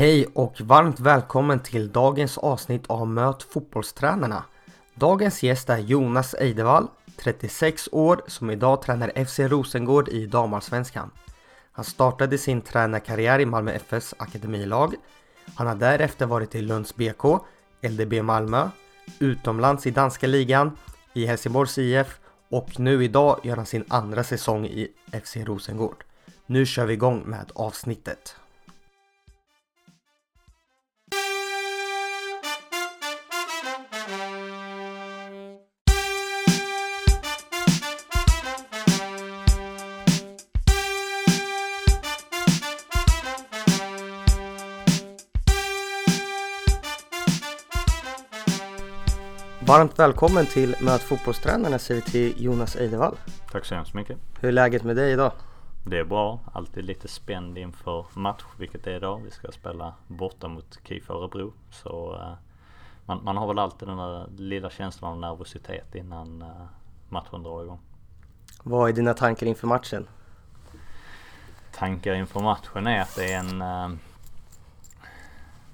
Hej och varmt välkommen till dagens avsnitt av Möt fotbollstränarna. Dagens gäst är Jonas Eidevall, 36 år, som idag tränar FC Rosengård i damallsvenskan. Han startade sin tränarkarriär i Malmö FFs akademilag. Han har därefter varit i Lunds BK, LDB Malmö, utomlands i danska ligan, i Helsingborgs IF och nu idag gör han sin andra säsong i FC Rosengård. Nu kör vi igång med avsnittet. Varmt välkommen till Möt fotbollstränarna säger vi till Jonas Eidevall. Tack så hemskt mycket. Hur är läget med dig idag? Det är bra. Alltid lite spänd inför match, vilket det är idag. Vi ska spela borta mot KIF Örebro. Så uh, man, man, har väl alltid den där lilla känslan av nervositet innan uh, matchen drar igång. Vad är dina tankar inför matchen? Tankar inför matchen är att det är en, uh,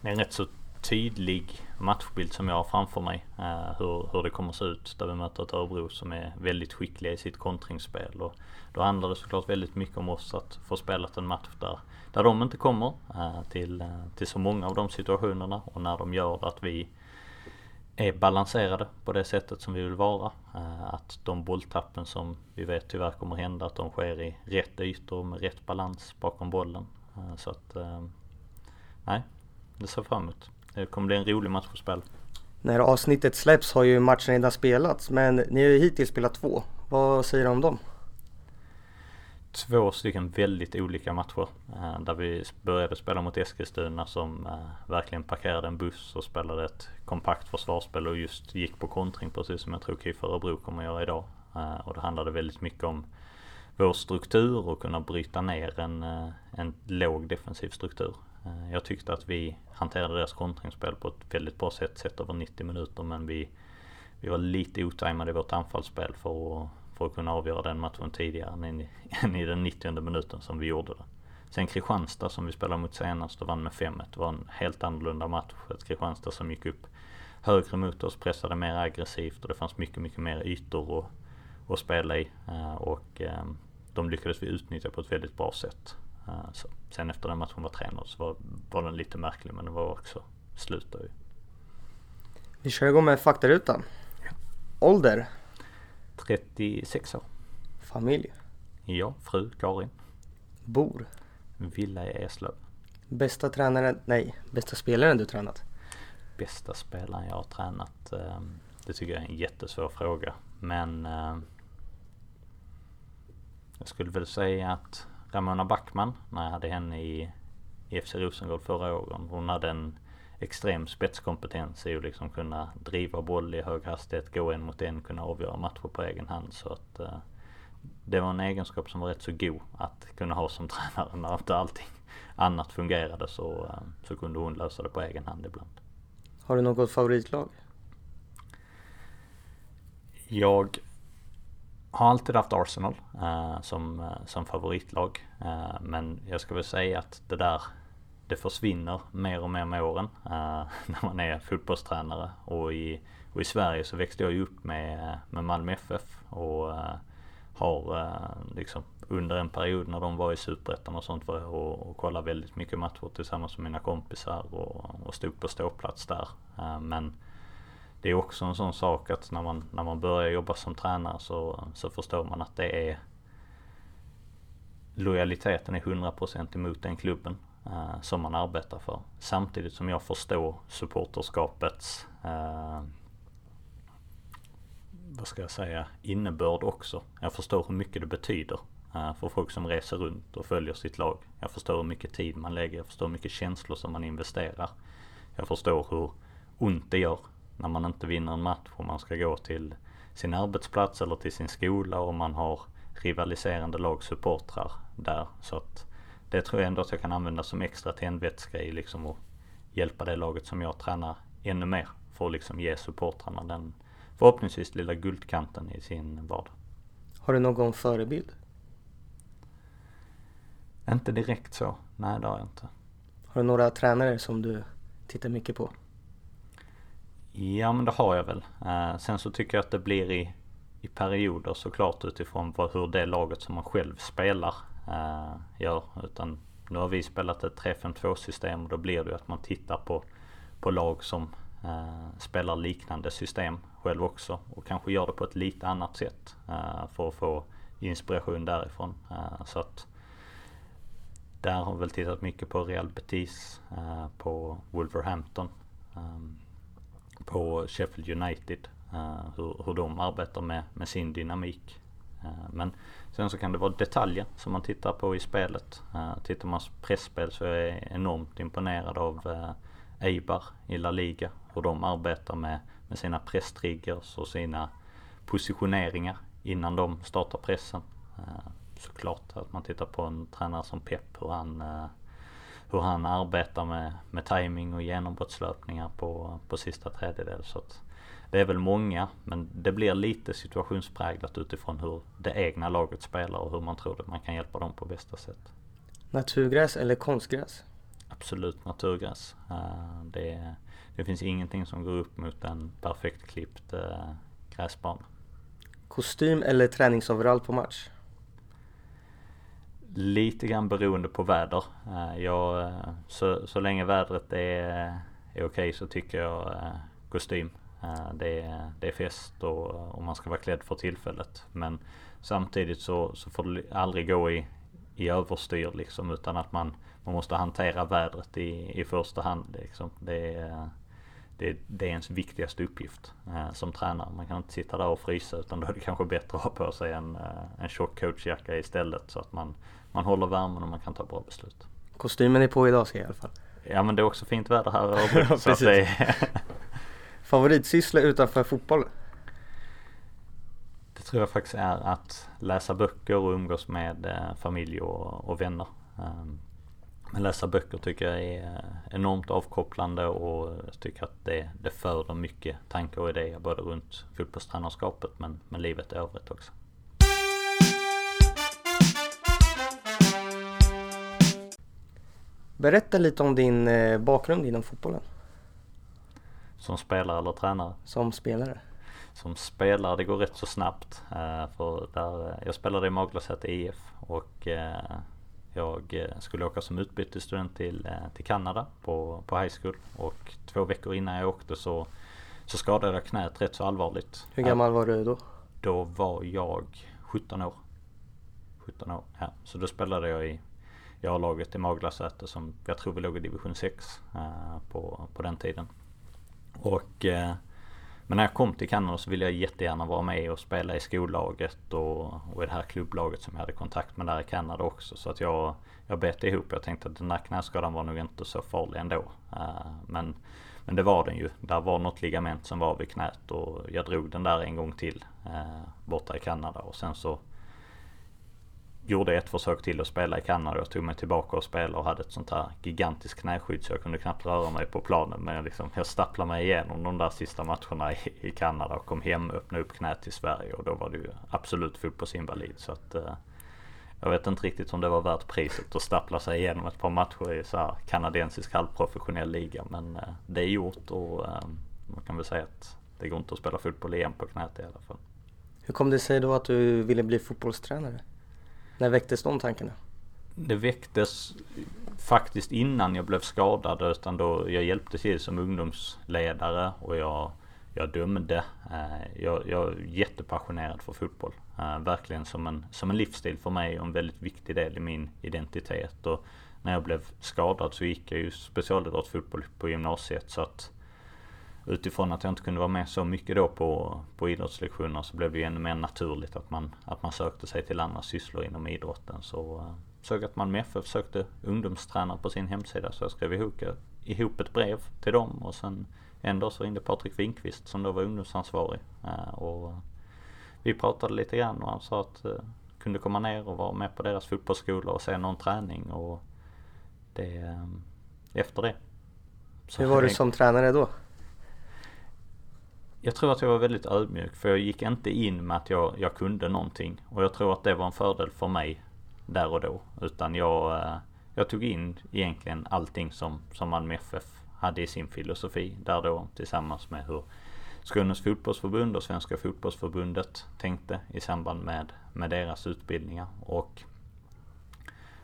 är en rätt så tydlig matchbild som jag har framför mig. Eh, hur, hur det kommer att se ut där vi möter ett Örebro som är väldigt skickliga i sitt kontringsspel. Och då handlar det såklart väldigt mycket om oss att få spelat en match där, där de inte kommer eh, till, eh, till så många av de situationerna. Och när de gör det att vi är balanserade på det sättet som vi vill vara. Att de bolltappen som vi vet tyvärr kommer hända, att de sker i rätt ytor med rätt balans bakom bollen. Så att, nej, det ser fram emot. Det kommer bli en rolig match att spela. När avsnittet släpps har ju matchen redan spelats men ni har ju hittills spelat två. Vad säger du om dem? Två stycken väldigt olika matcher. Eh, där vi började spela mot Eskilstuna som eh, verkligen parkerade en buss och spelade ett kompakt försvarsspel och just gick på kontring precis som jag tror KIF Örebro kommer att göra idag. Eh, och det handlade väldigt mycket om vår struktur och kunna bryta ner en, en låg defensiv struktur. Eh, jag tyckte att vi hanterade deras kontringsspel på ett väldigt bra sätt sett över 90 minuter men vi, vi var lite otajmade i vårt anfallsspel för att, för att kunna avgöra den matchen tidigare än i, än i den 90 minuten som vi gjorde det. Sen Kristianstad som vi spelade mot senast och vann med 5-1 var en helt annorlunda match. Ett Kristianstad som gick upp högre mot oss, pressade mer aggressivt och det fanns mycket, mycket mer ytor att, att spela i. Eh, och ehm, de lyckades vi utnyttja på ett väldigt bra sätt. Eh, så. Sen efter den matchen var tränad så var, var den lite märklig men det var också slut ju. Vi kör igång med faktarutan. Ålder? 36 år. Familj? Ja, fru Karin. Bor? Villa i Eslöv. Bästa tränaren, nej, bästa spelaren du tränat? Bästa spelaren jag har tränat? Ehm, det tycker jag är en jättesvår fråga. Men ehm, jag skulle väl säga att Ramona Backman när jag hade henne i, FC Rosengård förra året. Hon hade en extrem spetskompetens i att liksom kunna driva boll i hög hastighet, gå en mot en, kunna avgöra matcher på egen hand. Så att uh, det var en egenskap som var rätt så god att kunna ha som tränare när inte allting annat fungerade så, uh, så kunde hon lösa det på egen hand ibland. Har du något favoritlag? Jag har alltid haft Arsenal eh, som, eh, som favoritlag. Eh, men jag ska väl säga att det där det försvinner mer och mer med åren eh, när man är fotbollstränare. Och i, och i Sverige så växte jag ju upp med, eh, med Malmö FF och har liksom under en period när de var i Superettan och sånt var jag och, och kollade väldigt mycket matcher tillsammans med mina kompisar och, och stod på ståplats där. men det är också en sån sak att när man, när man börjar jobba som tränare så, så förstår man att det är lojaliteten är 100% emot den klubben eh, som man arbetar för. Samtidigt som jag förstår supporterskapets eh, vad ska jag säga, innebörd också. Jag förstår hur mycket det betyder eh, för folk som reser runt och följer sitt lag. Jag förstår hur mycket tid man lägger, jag förstår hur mycket känslor som man investerar. Jag förstår hur ont det gör när man inte vinner en match och man ska gå till sin arbetsplats eller till sin skola och man har rivaliserande lagsupportrar där. Så att det tror jag ändå att jag kan använda som extra tändvätska i liksom att hjälpa det laget som jag tränar ännu mer. För att liksom ge supportrarna den förhoppningsvis lilla guldkanten i sin vardag. Har du någon förebild? Inte direkt så. Nej, det har jag inte. Har du några tränare som du tittar mycket på? Ja men det har jag väl. Eh, sen så tycker jag att det blir i, i perioder såklart utifrån vad, hur det laget som man själv spelar eh, gör. Utan nu har vi spelat ett 3-5-2 system och då blir det ju att man tittar på, på lag som eh, spelar liknande system själv också och kanske gör det på ett lite annat sätt eh, för att få inspiration därifrån. Eh, så att där har vi väl tittat mycket på Real Betis, eh, på Wolverhampton, ehm, på Sheffield United, eh, hur, hur de arbetar med, med sin dynamik. Eh, men sen så kan det vara detaljer som man tittar på i spelet. Eh, tittar man på pressspel så är jag enormt imponerad av Eibar i La Liga. Hur de arbetar med, med sina presstriggers och sina positioneringar innan de startar pressen såklart att man tittar på en tränare som Pep hur han hur han arbetar med, med timing och genombrottslöpningar på, på sista tredjedel. Så det är väl många men det blir lite situationspräglat utifrån hur det egna laget spelar och hur man tror att man kan hjälpa dem på bästa sätt. Naturgräs eller konstgräs? Absolut naturgräs. Eh, det, det finns ingenting som går upp mot en perfekt klippt eh, gräsbana. Kostym eller träningsoverall på match? Lite grann beroende på väder. Eh, jag, eh, så, så länge vädret är, är okej okay så tycker jag eh, kostym. Det är, det är fest och, och man ska vara klädd för tillfället. Men samtidigt så, så får det aldrig gå i, i överstyr liksom utan att man, man måste hantera vädret i, i första hand. Liksom. Det, är, det, det är ens viktigaste uppgift eh, som tränare. Man kan inte sitta där och frysa utan då är det kanske bättre att ha på sig en, en tjock coachjacka istället så att man, man håller värmen och man kan ta bra beslut. Kostymen är på idag ska jag i alla fall. Ja men det är också fint väder här över, så att det är... Favoritsyssla utanför fotboll? Det tror jag faktiskt är att läsa böcker och umgås med eh, familj och, och vänner. Um, men läsa böcker tycker jag är enormt avkopplande och jag tycker att det, det föder mycket tankar och idéer både runt fotbollstränarskapet men, men livet i övrigt också. Berätta lite om din eh, bakgrund inom fotbollen. Som spelare eller tränare? Som spelare. Som spelare, det går rätt så snabbt. Eh, för där, eh, jag spelade i Maglasäter IF och jag skulle åka som utbytesstudent till, till Kanada på, på high school och två veckor innan jag åkte så, så skadade jag knät rätt så allvarligt. Hur gammal var du då? Då var jag 17 år. 17 år, ja. Så då spelade jag i i A-laget i Maglasäter som jag tror vi låg i division 6 eh, på, på den tiden. Och eh, men när jag kom till Kanada så ville jag jättegärna vara med och spela i skollaget och, och i det här klubblaget som jag hade kontakt med där i Kanada också. Så att jag, jag bet ihop. Jag tänkte att den där knäskadan var nog inte så farlig ändå. Eh, men, men det var den ju. Där var något ligament som var vid knät och jag drog den där en gång till borta i Kanada och sen så gjorde ett försök till att spela i Kanada. Jag tog mig tillbaka och spelade och hade ett sånt här gigantiskt knäskydd så jag kunde knappt röra mig på planen. Men jag, liksom, jag stapplade mig igenom de där sista matcherna i, i Kanada och kom hem, och öppnade upp knät till Sverige och då var det ju absolut fotbollsinvalid. Så att, eh, jag vet inte riktigt om det var värt priset att stappla sig igenom ett par matcher i så här kanadensisk halvprofessionell liga. Men eh, det är gjort och eh, man kan väl säga att det går inte att spela fotboll igen på knät i alla fall. Hur kom det sig då att du ville bli fotbollstränare? När väcktes de tankarna? Det väcktes faktiskt innan jag blev skadad utan då jag hjälpte till som ungdomsledare och jag, jag dömde. Eh, jag, jag är jättepassionerad för fotboll. Eh, verkligen som en, som en livsstil för mig och en väldigt viktig del i min identitet. Och när jag blev skadad så gick jag ju specialidrottsfotboll på gymnasiet så att utifrån att jag inte kunde vara med så mycket då på, på idrottslektioner så blev det ju ännu mer naturligt att man, att man sökte sig till andra sysslor inom idrotten. Så uh, såg att man med FF sökte ungdomstränare på sin hemsida så jag skrev ihop, ihop ett brev till dem och sen en dag så ringde Patrik Winkvist som då var ungdomsansvarig. Uh, och vi pratade lite grann och han sa att uh, kunde komma ner och vara med på deras fotbollsskola och se någon träning och det, um, efter det. Så Hur var du som tränare då? Jag tror att jag var väldigt ödmjuk för jag gick inte in med att jag, jag kunde någonting. Och jag tror att det var en fördel för mig där och då. Utan jag, eh, jag tog in egentligen allting som, som Malmö FF hade i sin filosofi där då tillsammans med hur Skånes fotbollsförbund och Svenska fotbollsförbundet tänkte i samband med, med deras utbildningar. Och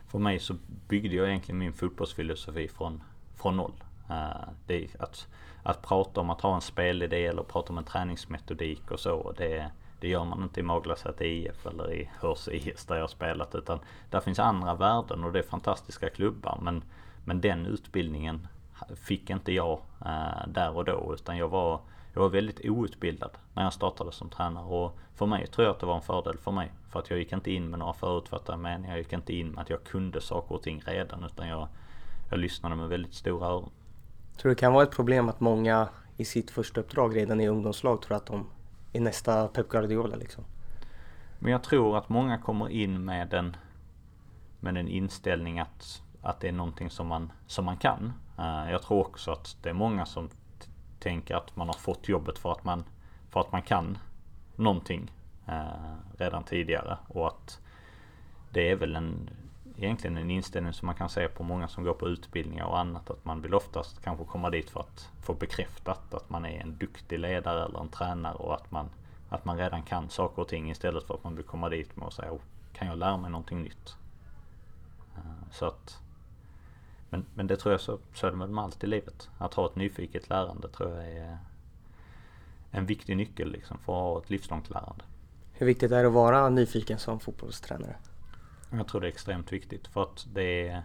för mig så byggde jag egentligen min fotbollsfilosofi från, från noll. Uh, det att, att prata om att ha en spelidé eller prata om en träningsmetodik och så. Det, det gör man inte i Maglasäter IF eller i Hörs IS där jag har spelat. Utan där finns andra värden och det är fantastiska klubbar. Men, men den utbildningen fick inte jag eh, där och då. Utan jag var jag var väldigt outbildad när jag startade som tränare och för mig tror jag att det var en fördel för mig. För att jag gick inte in med några förutfattade meningar. Jag gick inte in med att jag kunde saker och ting redan utan jag, jag lyssnade med väldigt stora öron. Tror du det kan vara ett problem att många i sitt första uppdrag redan i ungdomslag tror att de är nästa Pep Guardiola liksom? Men jag tror att många kommer in med en, med en inställning att, att det är någonting som man, som man kan. Uh, jag tror också att det är många som tänker att man har fått jobbet för att man, för att man kan någonting eh, redan tidigare. Och att det är väl en, egentligen en inställning som man kan se på många som går på utbildningar och annat. Att man vill oftast kanske komma dit för att få bekräftat att man är en duktig ledare eller en tränare och att man, att man redan kan saker och ting istället för att man vill komma dit med och säga oh, kan jag lära mig någonting nytt? Eh, så att men, men det tror jag så, så är det med allt i livet. Att ha ett nyfiket lärande tror jag är en viktig nyckel liksom för att ha ett livslångt lärande. Hur viktigt är det att vara nyfiken som fotbollstränare? Jag tror det är extremt viktigt för att det är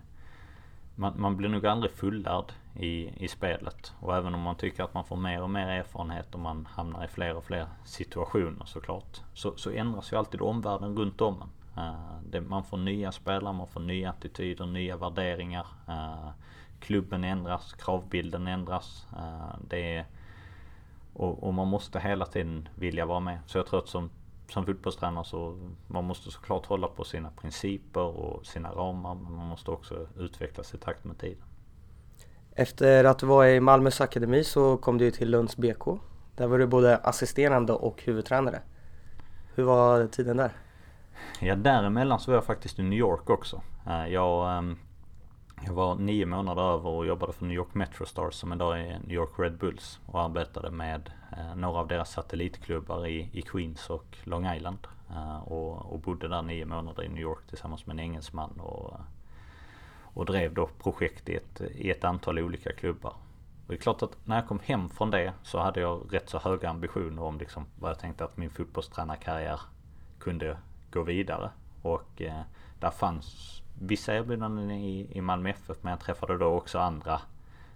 man, man blir nog aldrig fullärd i, i spelet. Och även om man tycker att man får mer och mer erfarenhet och man hamnar i fler och fler situationer såklart. Så, så ändras ju alltid omvärlden runt om en. Eh, det, man får nya spelare, man får nya attityder, nya värderingar. Uh, klubben ändras, kravbilden ändras. Uh, det är, och, och, man måste hela tiden vilja vara med. Så jag tror att som, som fotbollstränare så man måste såklart hålla på sina principer och sina ramar. Men man måste också utvecklas i takt med tiden. Efter att du var i Malmös akademi så kom du till Lunds BK. Där var du både assisterande och huvudtränare. Hur var tiden där? Ja, däremellan så var jag faktiskt i New York också. Eh, jag, ehm, jag var nio månader över och jobbade för New York Metro Stars som idag är New York Red Bulls och arbetade med Eh, några av deras satellitklubbar i, i Queens och Long Island. Eh, och, och bodde där nio månader i New York tillsammans med en engelsman och, och drev då projekt i ett, i ett antal olika klubbar. Och det är klart att när jag kom hem från det så hade jag rätt så höga ambitioner om liksom vad jag tänkte att min fotbollstränarkarriär kunde gå vidare. Och eh, där fanns vissa erbjudanden i, i Malmö FF men jag träffade då också andra,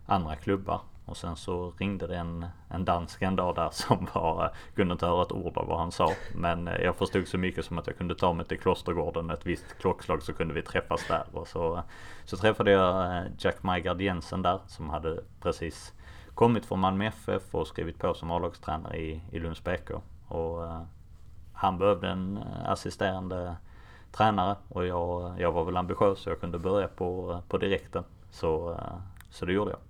andra klubbar. Och sen så ringde det en, en dansk en dag där som var, kunde inte höra ett ord av vad han sa. Men eh, jag förstod så mycket som att jag kunde ta mig till Klostergården ett visst klockslag så kunde vi träffas där. Och så, så träffade jag eh, Jack Maigard Jensen där som hade precis kommit från Malmö FF och skrivit på som A-lagstränare i, i Lunds BK. Och eh, han behövde en assisterande tränare och jag, jag var väl ambitiös så jag kunde börja på, på direkten. Så, så det gjorde jag.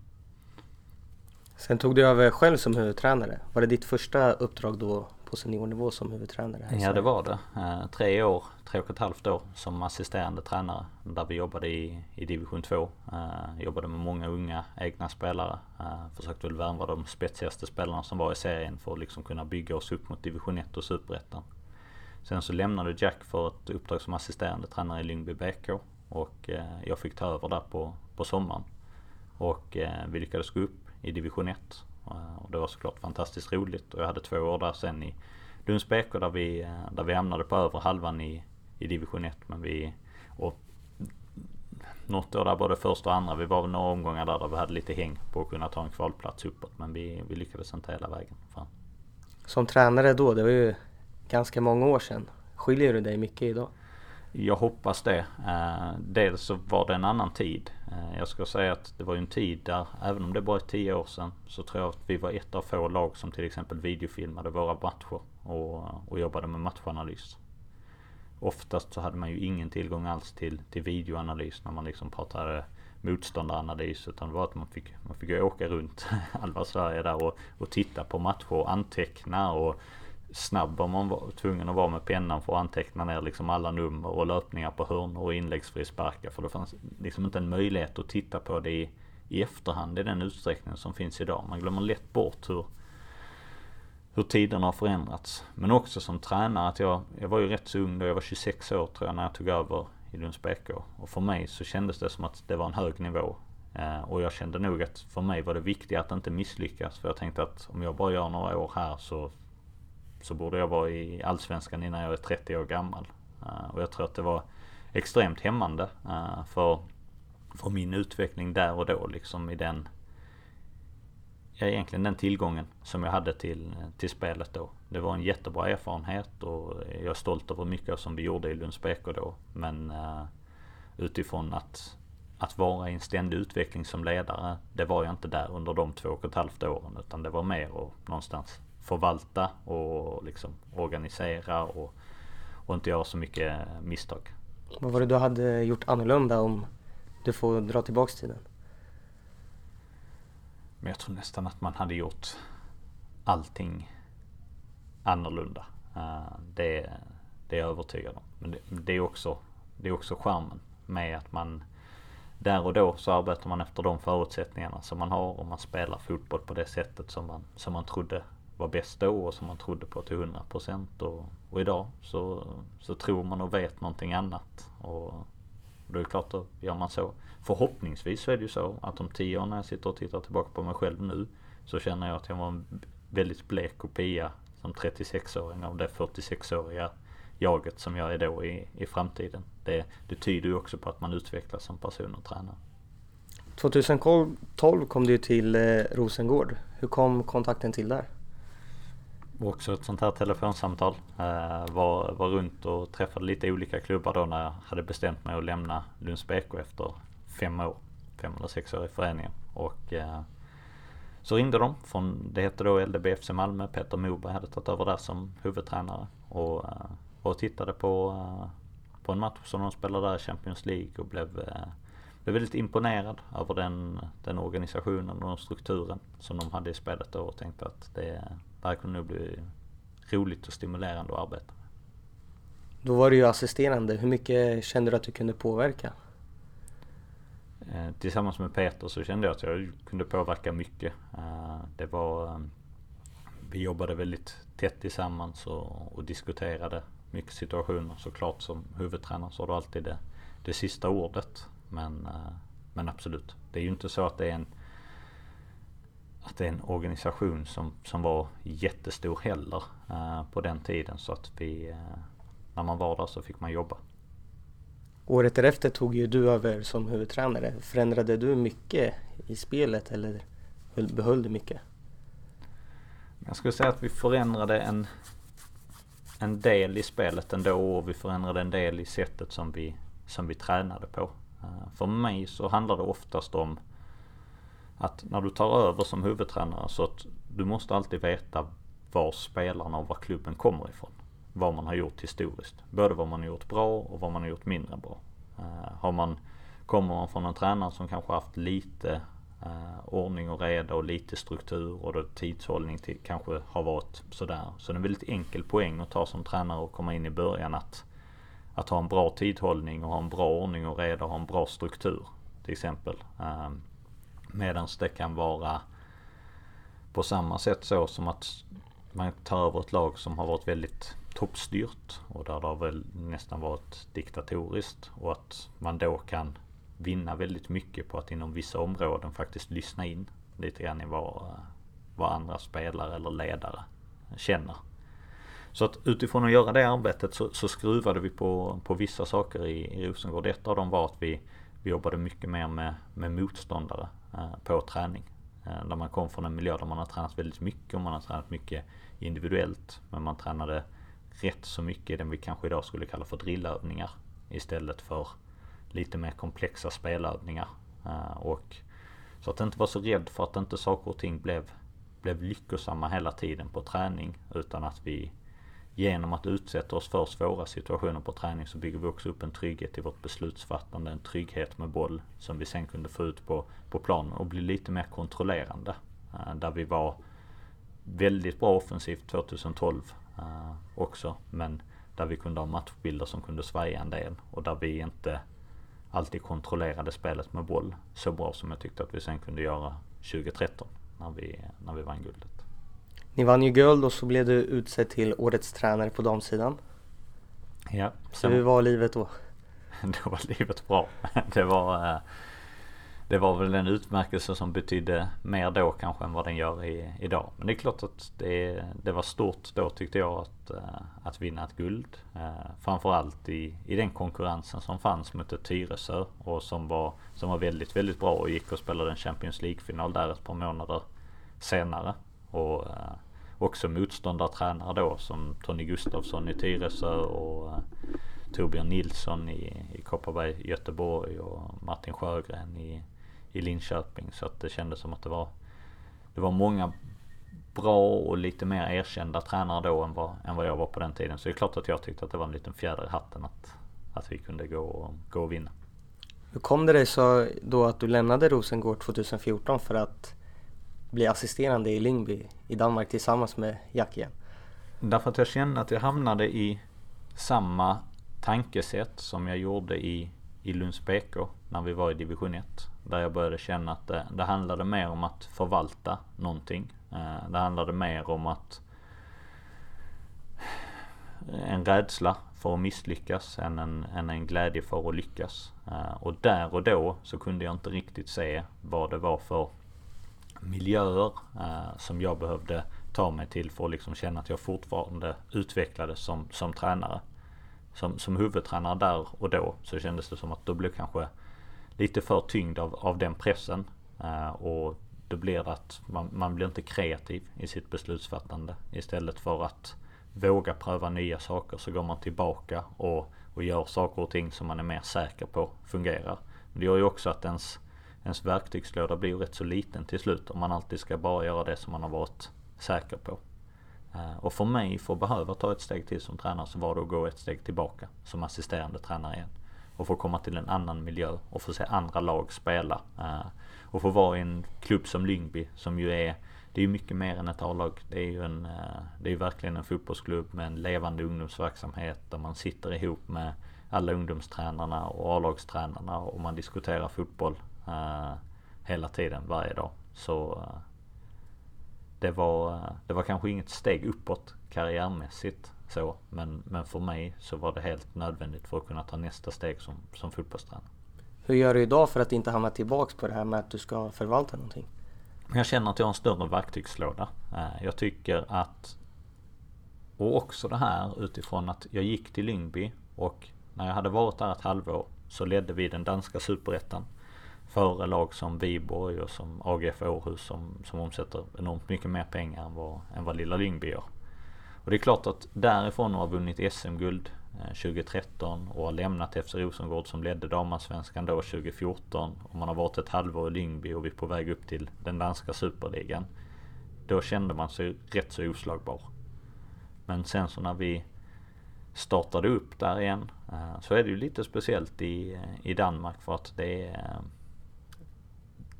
Sen tog du över själv som huvudtränare. Var det ditt första uppdrag då på seniornivå som huvudtränare? ja det var det. Eh, tre år, tre och ett halvt år som assisterande tränare. Där vi jobbade i, i division 2. jobbade med många unga egna spelare. försökte väl värva de spetsigaste spelarna som var i serien för att liksom kunna bygga oss upp mot division 1 och superettan. Sen så lämnade Jack för ett uppdrag som assisterande tränare i Lyngby BK och eh, jag fick ta över där på, på sommaren. Och eh, vi lyckades gå upp i division 1 eh, och det var såklart fantastiskt roligt och jag hade två år där sen i Lunds BK där vi, eh, där vi hamnade på övre halvan i, i division 1 men vi och något år där både första och andra. Vi var några omgångar där, där vi hade lite häng på att kunna ta en kvalplats uppåt men vi, vi lyckades inte hela vägen fram. Som tränare då, det var ju ganska många år sedan. Skiljer du dig mycket idag? Jag hoppas det. Eh, dels så var det en annan tid. Eh, jag ska säga att det var en tid där, även om det bara är tio år sedan, så tror jag att vi var ett av få lag som till exempel videofilmade våra matcher och, och jobbade med matchanalys. Oftast så hade man ju ingen tillgång alls till, till videoanalys när man liksom pratade motståndaranalys utan det var att man fick, man fick åka runt halva Sverige där och, och titta på matcher och anteckna och snabb om man var tvungen att vara med pennan för att anteckna ner liksom alla nummer och löpningar på hörnor och inläggsfrisparkar. För det fanns liksom inte en möjlighet att titta på det i, i efterhand i den utsträckning som finns idag. Man glömmer lätt bort hur, hur tiderna har förändrats. Men också som tränare att jag, jag var ju rätt så ung då, jag var 26 år tror jag när jag tog över i Lunds BK. Och för mig så kändes det som att det var en hög nivå. Eh, och jag kände nog att för mig var det viktigt att inte misslyckas. För jag tänkte att om jag bara gör några år här så, så borde jag vara i Allsvenskan innan jag är 30 år gammal. Eh, och jag tror att det var extremt hämmande eh, för, för min utveckling där och då liksom i den ja, egentligen den tillgången som jag hade till, till spelet då. Det var en jättebra erfarenhet och jag är stolt över mycket som vi gjorde i Lunds BK då. Men uh, utifrån att, att vara i en ständig utveckling som ledare, det var jag inte där under de två och ett halvt åren. Utan det var mer och någonstans förvalta och liksom organisera och, och inte göra så mycket misstag. Vad var det du hade gjort annorlunda om du får dra tillbaks tiden? Men jag tror nästan att man hade gjort allting annorlunda. Eh, det, det är jag övertygad om. Men det, det, är också, det är också charmen med att man där och då så arbetar man efter de förutsättningarna som man har och man spelar fotboll på det sättet som man, som man trodde var bäst då och som man trodde på till 100% och, och idag så, så tror man och vet någonting annat. Och då är det klart, då gör man så. Förhoppningsvis så är det ju så att om tio år när jag sitter och tittar tillbaka på mig själv nu så känner jag att jag var en väldigt blek kopia som 36-åring av det 46-åriga jaget som jag är då i, i framtiden. Det, det tyder ju också på att man utvecklas som person och tränare. 2012 kom du till eh, Rosengård. Hur kom kontakten till där? Också ett sånt här telefonsamtal. Eh, var, var runt och träffade lite olika klubbar då när jag hade bestämt mig att lämna Lunds BK efter fem år. Fem eller sex år i föreningen. Och eh, så ringde de från, det hette då LDBFC Malmö. Peter Moberg hade tagit över där som huvudtränare. Och, eh, och tittade på, eh, på en match som de spelade där i Champions League och blev eh, blev väldigt imponerad över den, den organisationen och strukturen som de hade i spelet då och tänkte att det, det här kunde nog bli roligt och stimulerande att arbeta med. Då var du ju assisterande. Hur mycket kände du att du kunde påverka? Eh, tillsammans med Peter så kände jag att jag kunde påverka mycket. Eh, det var, eh, vi jobbade väldigt tätt tillsammans och, och diskuterade mycket situationer. Såklart som huvudtränare så har du alltid det, det sista ordet. Men, men absolut, det är ju inte så att det är en att det är en organisation som, som var jättestor heller eh, på den tiden. Så att vi, eh, när man var där så fick man jobba. Året därefter tog ju du över som huvudtränare. Förändrade du mycket i spelet eller behöll du mycket? Jag skulle säga att vi förändrade en, en del i spelet ändå och vi förändrade en del i sättet som vi, som vi tränade på. Uh, för mig så handlar det oftast om att när du tar över som huvudtränare så att du måste alltid veta var spelarna och var klubben kommer ifrån. Vad man har gjort historiskt. Både vad man har gjort bra och vad man har gjort mindre bra. Eh, har man, kommer man från en tränare som kanske haft lite eh, ordning och reda och lite struktur och då tidshållning till, kanske har varit sådär. Så det är en väldigt enkel poäng att ta som tränare och komma in i början att, att ha en bra tidhållning och ha en bra ordning och reda och ha en bra struktur. Till exempel. Eh, Medan det kan vara på samma sätt så som att man tar över ett lag som har varit väldigt toppstyrt och där det har väl nästan varit diktatoriskt och att man då kan vinna väldigt mycket på att inom vissa områden faktiskt lyssna in lite grann i vad, vad andra spelare eller ledare känner. Så att utifrån att göra det arbetet så, så skruvade vi på, på vissa saker i, i Rosengård. Ett av dem var att vi, vi jobbade mycket mer med, med motståndare. Eh, på träning. När där man kom från en miljö där man har tränat väldigt mycket och man har tränat mycket individuellt. Men man tränade rätt så mycket i den vi kanske idag skulle kalla för drillövningar. Istället för lite mer komplexa spelövningar. Eh, och så att inte vara så rädd för att inte saker och ting blev, blev lyckosamma hela tiden på träning. Utan att vi genom att utsätta oss för svåra situationer på träning så bygger vi också upp en trygghet i vårt beslutsfattande, en trygghet med boll som vi sen kunde få ut på, på planen och bli lite mer kontrollerande. Eh, där vi var väldigt bra offensivt 2012 eh, också. Men där vi kunde ha matchbilder som kunde svaja en del och där vi inte alltid kontrollerade spelet med boll så bra som jag tyckte att vi sen kunde göra 2013 när vi, när vi vann guldet. Ni vann ju guld och så blev du utsedd till årets tränare på damsidan. Ja. Så hur var livet då? då var livet bra. Det var, eh, det var väl en utmärkelse som betydde mer då kanske än vad den gör i, idag. Men det är klart att det, det var stort då tyckte jag att, eh, att vinna ett guld. Eh, framförallt i, i den konkurrensen som fanns mot ett Tyresö och som var, som var väldigt, väldigt bra och gick och spelade en Champions League-final där ett par månader senare. Och eh, också motståndartränare då som Tony Gustafsson i Tyresö och eh, Torbjörn Nilsson i, i Kopparberg, Göteborg och Martin Sjögren i, i Linköping. Så att det kändes som att det var, det var många bra och lite mer erkända tränare då än vad, än vad jag var på den tiden. Så det är klart att jag tyckte att det var en liten fjäder i hatten att, att vi kunde gå och, gå och vinna. Hur kom det dig så då att du lämnade Rosengård 2014 för att bli assisterande i Lingby i Danmark tillsammans med Jack igen? Därför att jag kände att jag hamnade i samma tankesätt som jag gjorde i, i Lunds BK när vi var i division 1. Där jag började känna att det, det handlade mer om att förvalta någonting. Eh, det handlade mer om att eh, en rädsla för att misslyckas än en, än en glädje för att lyckas. Eh, och där och då så kunde jag inte riktigt se vad det var för miljöer eh, som jag behövde ta mig till för att liksom känna att jag fortfarande utvecklades som, som tränare som, som huvudtränare där och då så kändes det som att då blev kanske lite för tyngd av, av den pressen. Uh, och då blir det att man, man blir inte kreativ i sitt beslutsfattande. Istället för att våga pröva nya saker så går man tillbaka och, och gör saker och ting som man är mer säker på fungerar. Men det gör ju också att ens, ens verktygslåda blir rätt så liten till slut om man alltid ska bara göra det som man har varit säker på. Eh, och för mig, för att behöva ta ett steg till som tränare, så var det att gå ett steg tillbaka som assisterande tränare igen. Och få komma till en annan miljö och få se andra lag spela. Eh, och få vara i en klubb som Lyngby som ju är, det är mycket mer än ett A-lag. Det är ju en, eh, det är verkligen en fotbollsklubb med en levande ungdomsverksamhet där man sitter ihop med alla ungdomstränarna och A-lagstränarna och man diskuterar fotboll hela tiden, varje dag. Så det var, det var kanske inget steg uppåt karriärmässigt så. Men, men för mig så var det helt nödvändigt för att kunna ta nästa steg som, som fotbollstränare. Hur gör du idag för att inte hamna tillbaks på det här med att du ska förvalta någonting? Jag känner att jag har en större verktygslåda. Eh, jag tycker att och också det här utifrån att jag gick till Lyngby och när jag hade varit där ett halvår så ledde vi den danska superettan före lag som Viborg och som AGF Århus som, som omsätter enormt mycket mer pengar än vad, än vad lilla Lyngby gör. Och det är klart att därifrån har vunnit SM-guld 2013 eh, och har lämnat FC Rosengård som ledde damallsvenskan då 2014 och man har varit ett halvår i Lyngby och vi är på väg upp till den danska superligan. Då kände man sig rätt så oslagbar. Men sen så när vi startade upp där igen eh, så är det ju lite speciellt i, eh, i Danmark för att det är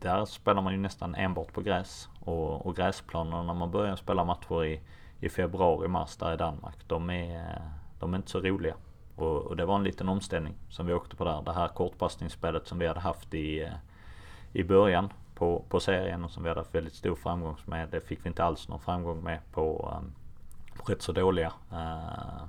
där spelar man ju nästan enbart på gräs. Och, och gräsplanerna när man börjar spela matcher i, i februari, mars där i Danmark, de är, de är inte så roliga. Och, och, det var en liten omställning som vi åkte på där. Det här kortpassningsspelet som vi hade haft i, eh, i början på, på serien och som vi hade haft väldigt stor framgång med. Det fick vi inte alls någon framgång med på, eh, på rätt så dåliga eh,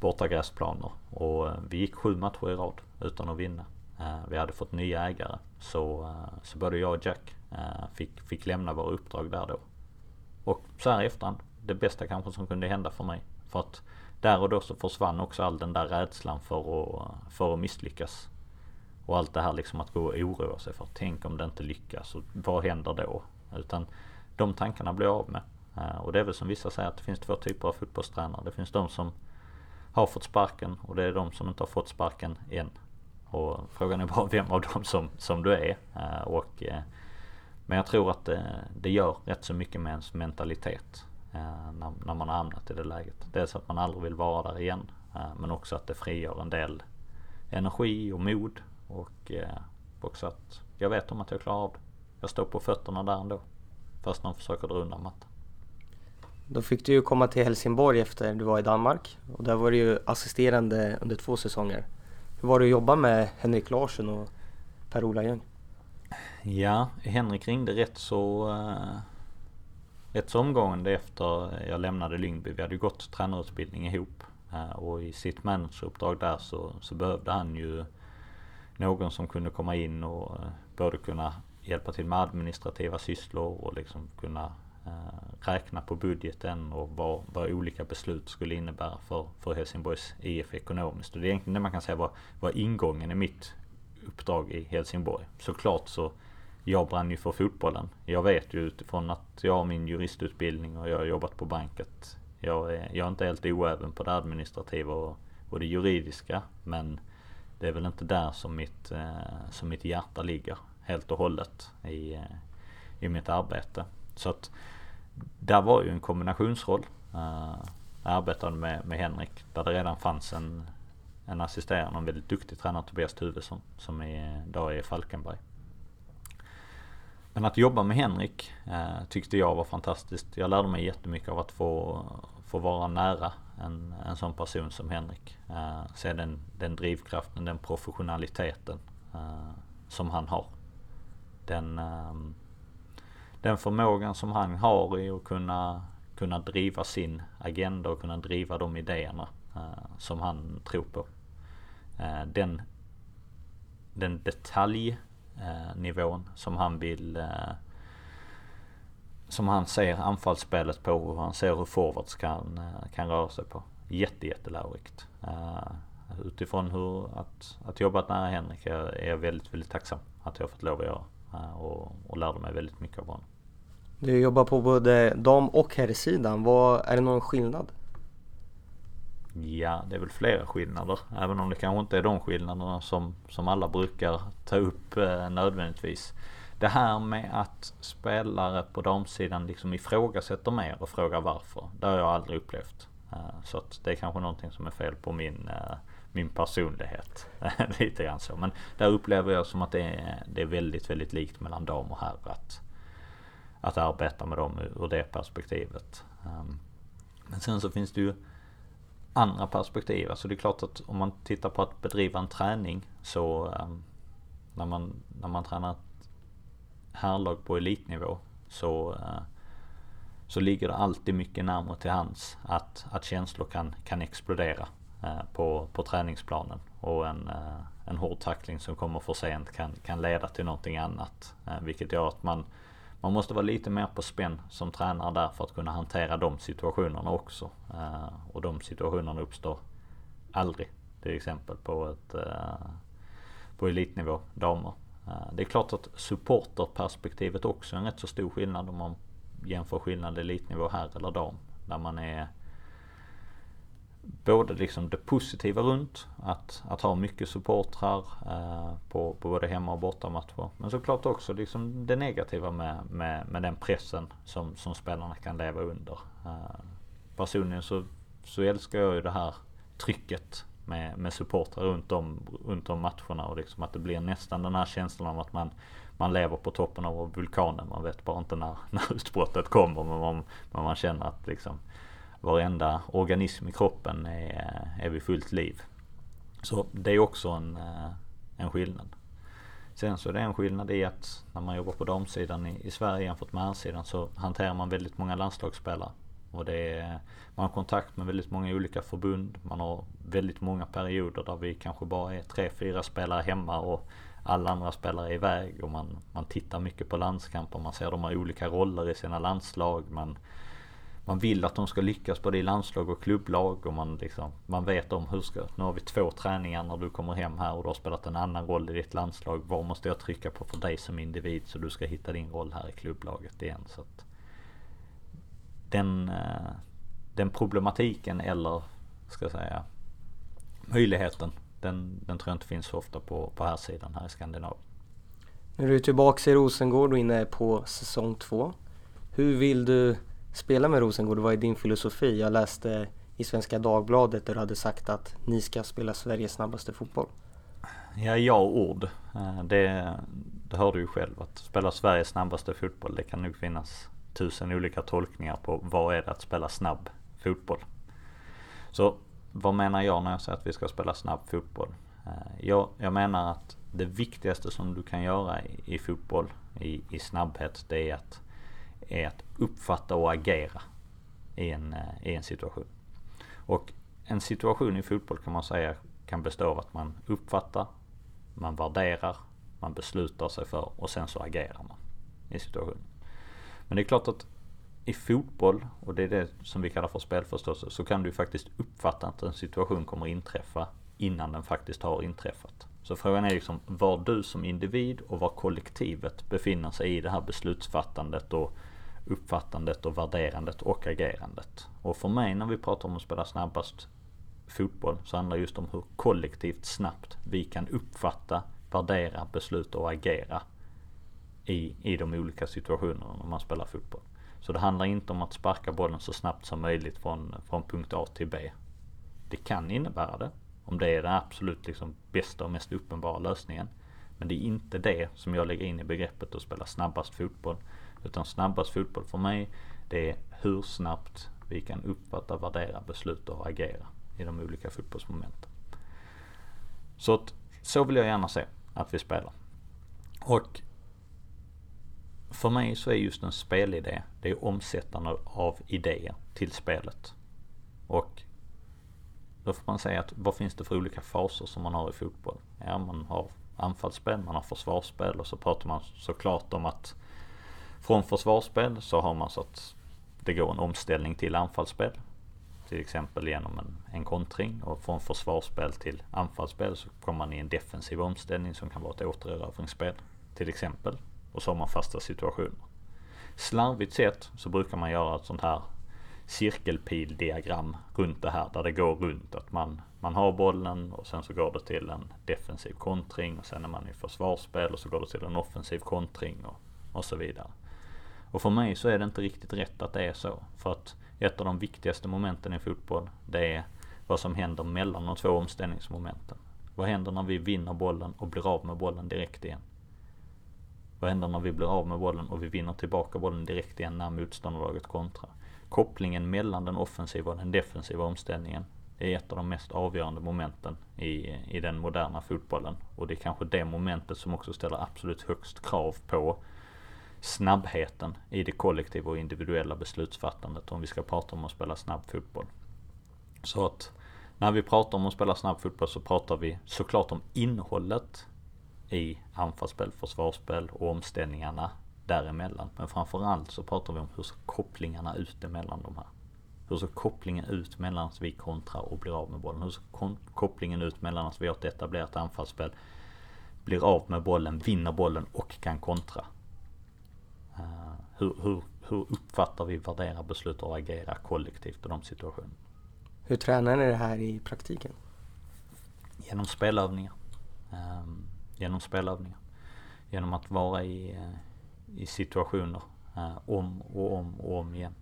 bortagräsplaner. Och eh, vi gick sju matcher i rad utan att vinna. Eh, vi hade fått nya ägare. Så, eh, så både jag och Jack eh, fick, fick lämna våra uppdrag där då. Och så här i efterhand, det bästa kanske som kunde hända för mig. För att där och då så försvann också all den där rädslan för att, för att misslyckas. Och allt det här liksom att gå och oroa sig för tänk om det inte lyckas och vad händer då? Utan de tankarna blir jag av med. Och det är väl som vissa säger att det finns två typer av fotbollstränare. Det finns de som har fått sparken och det är de som inte har fått sparken än. Och frågan är bara vem av dem som, som du är. Eh, och, eh, men jag tror att det, det gör rätt så mycket med ens mentalitet. Eh, när, när man har hamnat i det läget. Dels att man aldrig vill vara där igen. Men också att det frigör en del energi och mod. Och också att jag vet om att jag klarar av det. Jag står på fötterna där ändå. Fast någon försöker dra undan mattan. Då fick du ju komma till Helsingborg efter du var i Danmark och där var du ju assisterande under två säsonger. Hur var det att jobba med Henrik Larsson och Per-Ola Ljung? Ja, Henrik ringde rätt så uh, rätt så omgående efter jag lämnade Lyngby. Vi hade ju gått tränarutbildning ihop uh, och i sitt manageruppdrag där så, så behövde han ju någon som kunde komma in och uh, både kunna hjälpa till med administrativa sysslor och liksom kunna Eh, räkna på budgeten och vad, vad olika beslut skulle innebära för, för Helsingborgs IF ekonomiskt. Och det är egentligen det man kan säga var, var ingången i mitt uppdrag i Helsingborg. Såklart så jag brann ju för fotbollen. Jag vet ju utifrån att jag har min juristutbildning och jag har jobbat på banket. Jag är, jag är inte helt oäven på det administrativa och, och det juridiska. Men det är väl inte där som mitt, eh, som mitt hjärta ligger helt och hållet i, eh, i mitt arbete. Så att där var ju en kombinationsroll. Eh, jag arbetade med, med Henrik där det redan fanns en, en assisterande, en väldigt duktig tränare Tobias Tuvesson som är, idag är i Falkenberg. Men att jobba med Henrik eh, tyckte jag var fantastiskt. Jag lärde mig jättemycket av att få, få vara nära en, en sån person som Henrik. Eh, se den, den drivkraften, den professionaliteten eh, som han har. Den, ehm, den förmågan som han har i att kunna, kunna driva sin agenda och kunna driva de idéerna eh, som han tror på. Eh, den, den detaljnivån eh, som han vill eh, som han ser anfallsspelet på och han ser hur forwards kan, eh, kan röra sig på. Jätte, jättelärorikt. utifrån hur att, att jobbat nära Henrik är, jag väldigt, väldigt tacksam att jag fått lov att göra. Och, och lärde mig väldigt mycket av honom. Du jobbar på både dam och herrsidan. Vad, är det någon skillnad? Ja, det är väl flera skillnader. Även om det kanske inte är de skillnaderna som, som alla brukar ta upp eh, nödvändigtvis. Det här med att spelare på damsidan liksom ifrågasätter mer och frågar varför. Det har jag aldrig upplevt. Eh, så att det är kanske någonting som är fel på min, eh, min personlighet. Lite grann så. Men där upplever jag som att det är, det är väldigt, väldigt likt mellan dam och herr. Att, att arbeta med dem ur det perspektivet. Ehm, men sen så finns det ju andra perspektiv. Alltså det är klart att om man tittar på att bedriva en träning så ehm, när man, när man tränar ett herrlag på elitnivå så, eh, så ligger det alltid mycket närmare till hands att, att känslor kan, kan explodera eh, på, på träningsplanen. Och en, eh, en hård tackling som kommer för sent kan, kan leda till någonting annat. Vilket gör att man man måste vara lite mer på spänn som tränare där för att kunna hantera de situationerna också. Eh, och de situationerna uppstår aldrig. Till exempel på ett eh, på elitnivå, damer. Eh, det är klart att supporterperspektivet också är en rätt så stor skillnad om man jämför skillnad elitnivå här eller dam. Där man är både liksom det positiva runt att, att ha mycket supportrar eh, på, på både hemma och bortamatcher. Men såklart också liksom det negativa med, med, med den pressen som, som spelarna kan leva under. Eh, personligen så, så älskar jag ju det här trycket med, med supportrar runt om, runt om matcherna och liksom att det blir nästan den här känslan av att man, man lever på toppen av vulkanen. Man vet bara inte när, när utbrottet kommer men man, men man känner att liksom varenda organism i kroppen är, eh, är vid fullt liv. Så det är också en, eh, en skillnad. Sen så är det en skillnad i att när man jobbar på damsidan i, i Sverige jämfört med herrsidan så hanterar man väldigt många landslagsspelare. Och det är, man har kontakt med väldigt många olika förbund. Man har väldigt många perioder där vi kanske bara är tre, fyra spelare hemma och alla andra spelare är iväg. Och man, man tittar mycket på landskamper. Man ser de har olika roller i sina landslag. Man, man vill att de ska lyckas både i landslag och klubblag och man liksom, man vet om hur ska, nu har vi två träningar när du kommer hem här och du har spelat en annan roll i ditt landslag. Vad måste jag trycka på för dig som individ så du ska hitta din roll här i klubblaget igen. Så att den, eh, den problematiken eller, ska jag säga, möjligheten, den, den tror jag inte finns så ofta på, på här sidan här i Skandinavien. Nu är du tillbaka i Rosengård och inne på säsong två. Hur vill du spela med Rosengård? Vad är din filosofi? Jag läste i Svenska Dagbladet där du hade sagt att ni ska spela Sveriges snabbaste fotboll. Ja, ja och ord. Eh, det, det hör du ju själv att spela Sveriges snabbaste fotboll det kan nog finnas tusen olika tolkningar på vad är det att spela snabb fotboll. Så vad menar jag när jag säger att vi ska spela snabb fotboll? Eh, jag, jag menar att det viktigaste som du kan göra i, i fotboll, i, i snabbhet, det är att, är att uppfatta och agera i en, eh, i en situation. Och en situation i fotboll kan man säga kan bestå av att man uppfattar, man värderar, man beslutar sig för och sen så agerar man i situationen. Men det är klart att i fotboll, och det är det som vi kallar för spelförståelse, så kan du faktiskt uppfatta att en situation kommer inträffa innan den faktiskt har inträffat. Så frågan är liksom var du som individ och var kollektivet befinner sig i det här beslutsfattandet och uppfattandet och värderandet och agerandet. Och för mig när vi pratar om att spela snabbast fotboll så handlar det just om hur kollektivt snabbt vi kan uppfatta, värdera, besluta och agera i, i de olika situationerna när man spelar fotboll. Så det handlar inte om att sparka bollen så snabbt som möjligt från, från punkt A till B. Det kan innebära det, om det är den absolut liksom bästa och mest uppenbara lösningen. Men det är inte det som jag lägger in i begreppet att spela snabbast fotboll. Utan snabbast fotboll för mig, det är hur snabbt vi kan uppfatta, värdera, besluta och agera i de olika fotbollsmomenten. Så att, så vill jag gärna se att vi spelar. Och för mig så är just en spelidé, det är omsättande av idéer till spelet. Och då får man säga att vad finns det för olika faser som man har i fotboll? Ja, man har anfallsspel, man har försvarsspel och så pratar man såklart om att från försvarsspel så har man så att det går en omställning till anfallsspel. Till exempel genom en, en kontring och från försvarsspel till anfallsspel så kommer man i en defensiv omställning som kan vara ett återerövringsspel till exempel. Och så har man fasta situationer. Slarvigt sett så brukar man göra ett sånt här cirkelpildiagram runt det här där det går runt att man, man har bollen och sen så går det till en defensiv kontring och sen är man i försvarsspel och så går det till en offensiv kontring och, och så vidare. Och för mig så är det inte riktigt rätt att det är så. För att ett av de viktigaste momenten i fotboll det är vad som händer mellan de två omställningsmomenten. Vad händer när vi vinner bollen och blir av med bollen direkt igen? Vad händer när vi blir av med bollen och vi vinner tillbaka bollen direkt igen när motståndarlaget kontrar? Kopplingen mellan den offensiva och den defensiva omställningen är ett av de mest avgörande momenten i, i den moderna fotbollen. Och det är kanske det momentet som också ställer absolut högst krav på snabbheten i det kollektiva och individuella beslutsfattandet om vi ska prata om att spela snabb fotboll. Så att när vi pratar om att spela snabb fotboll så pratar vi såklart om innehållet i anfallsspel, försvarsspel och omställningarna däremellan. Men framförallt så pratar vi om hur ser kopplingarna ut emellan de här. Hur ser kopplingen ut mellan att vi kontrar och blir av med bollen? Hur ser kopplingen ut mellan att vi har ett etablerat anfallsspel, blir av med bollen, vinner bollen och kan kontra? Uh, hur, hur, hur uppfattar vi, värderar, beslutar och agerar kollektivt i de situationerna? Hur tränar ni det här i praktiken? Genom spelövningar. Um, genom spelövningar. Genom att vara i, uh, i situationer uh, om och om och om igen.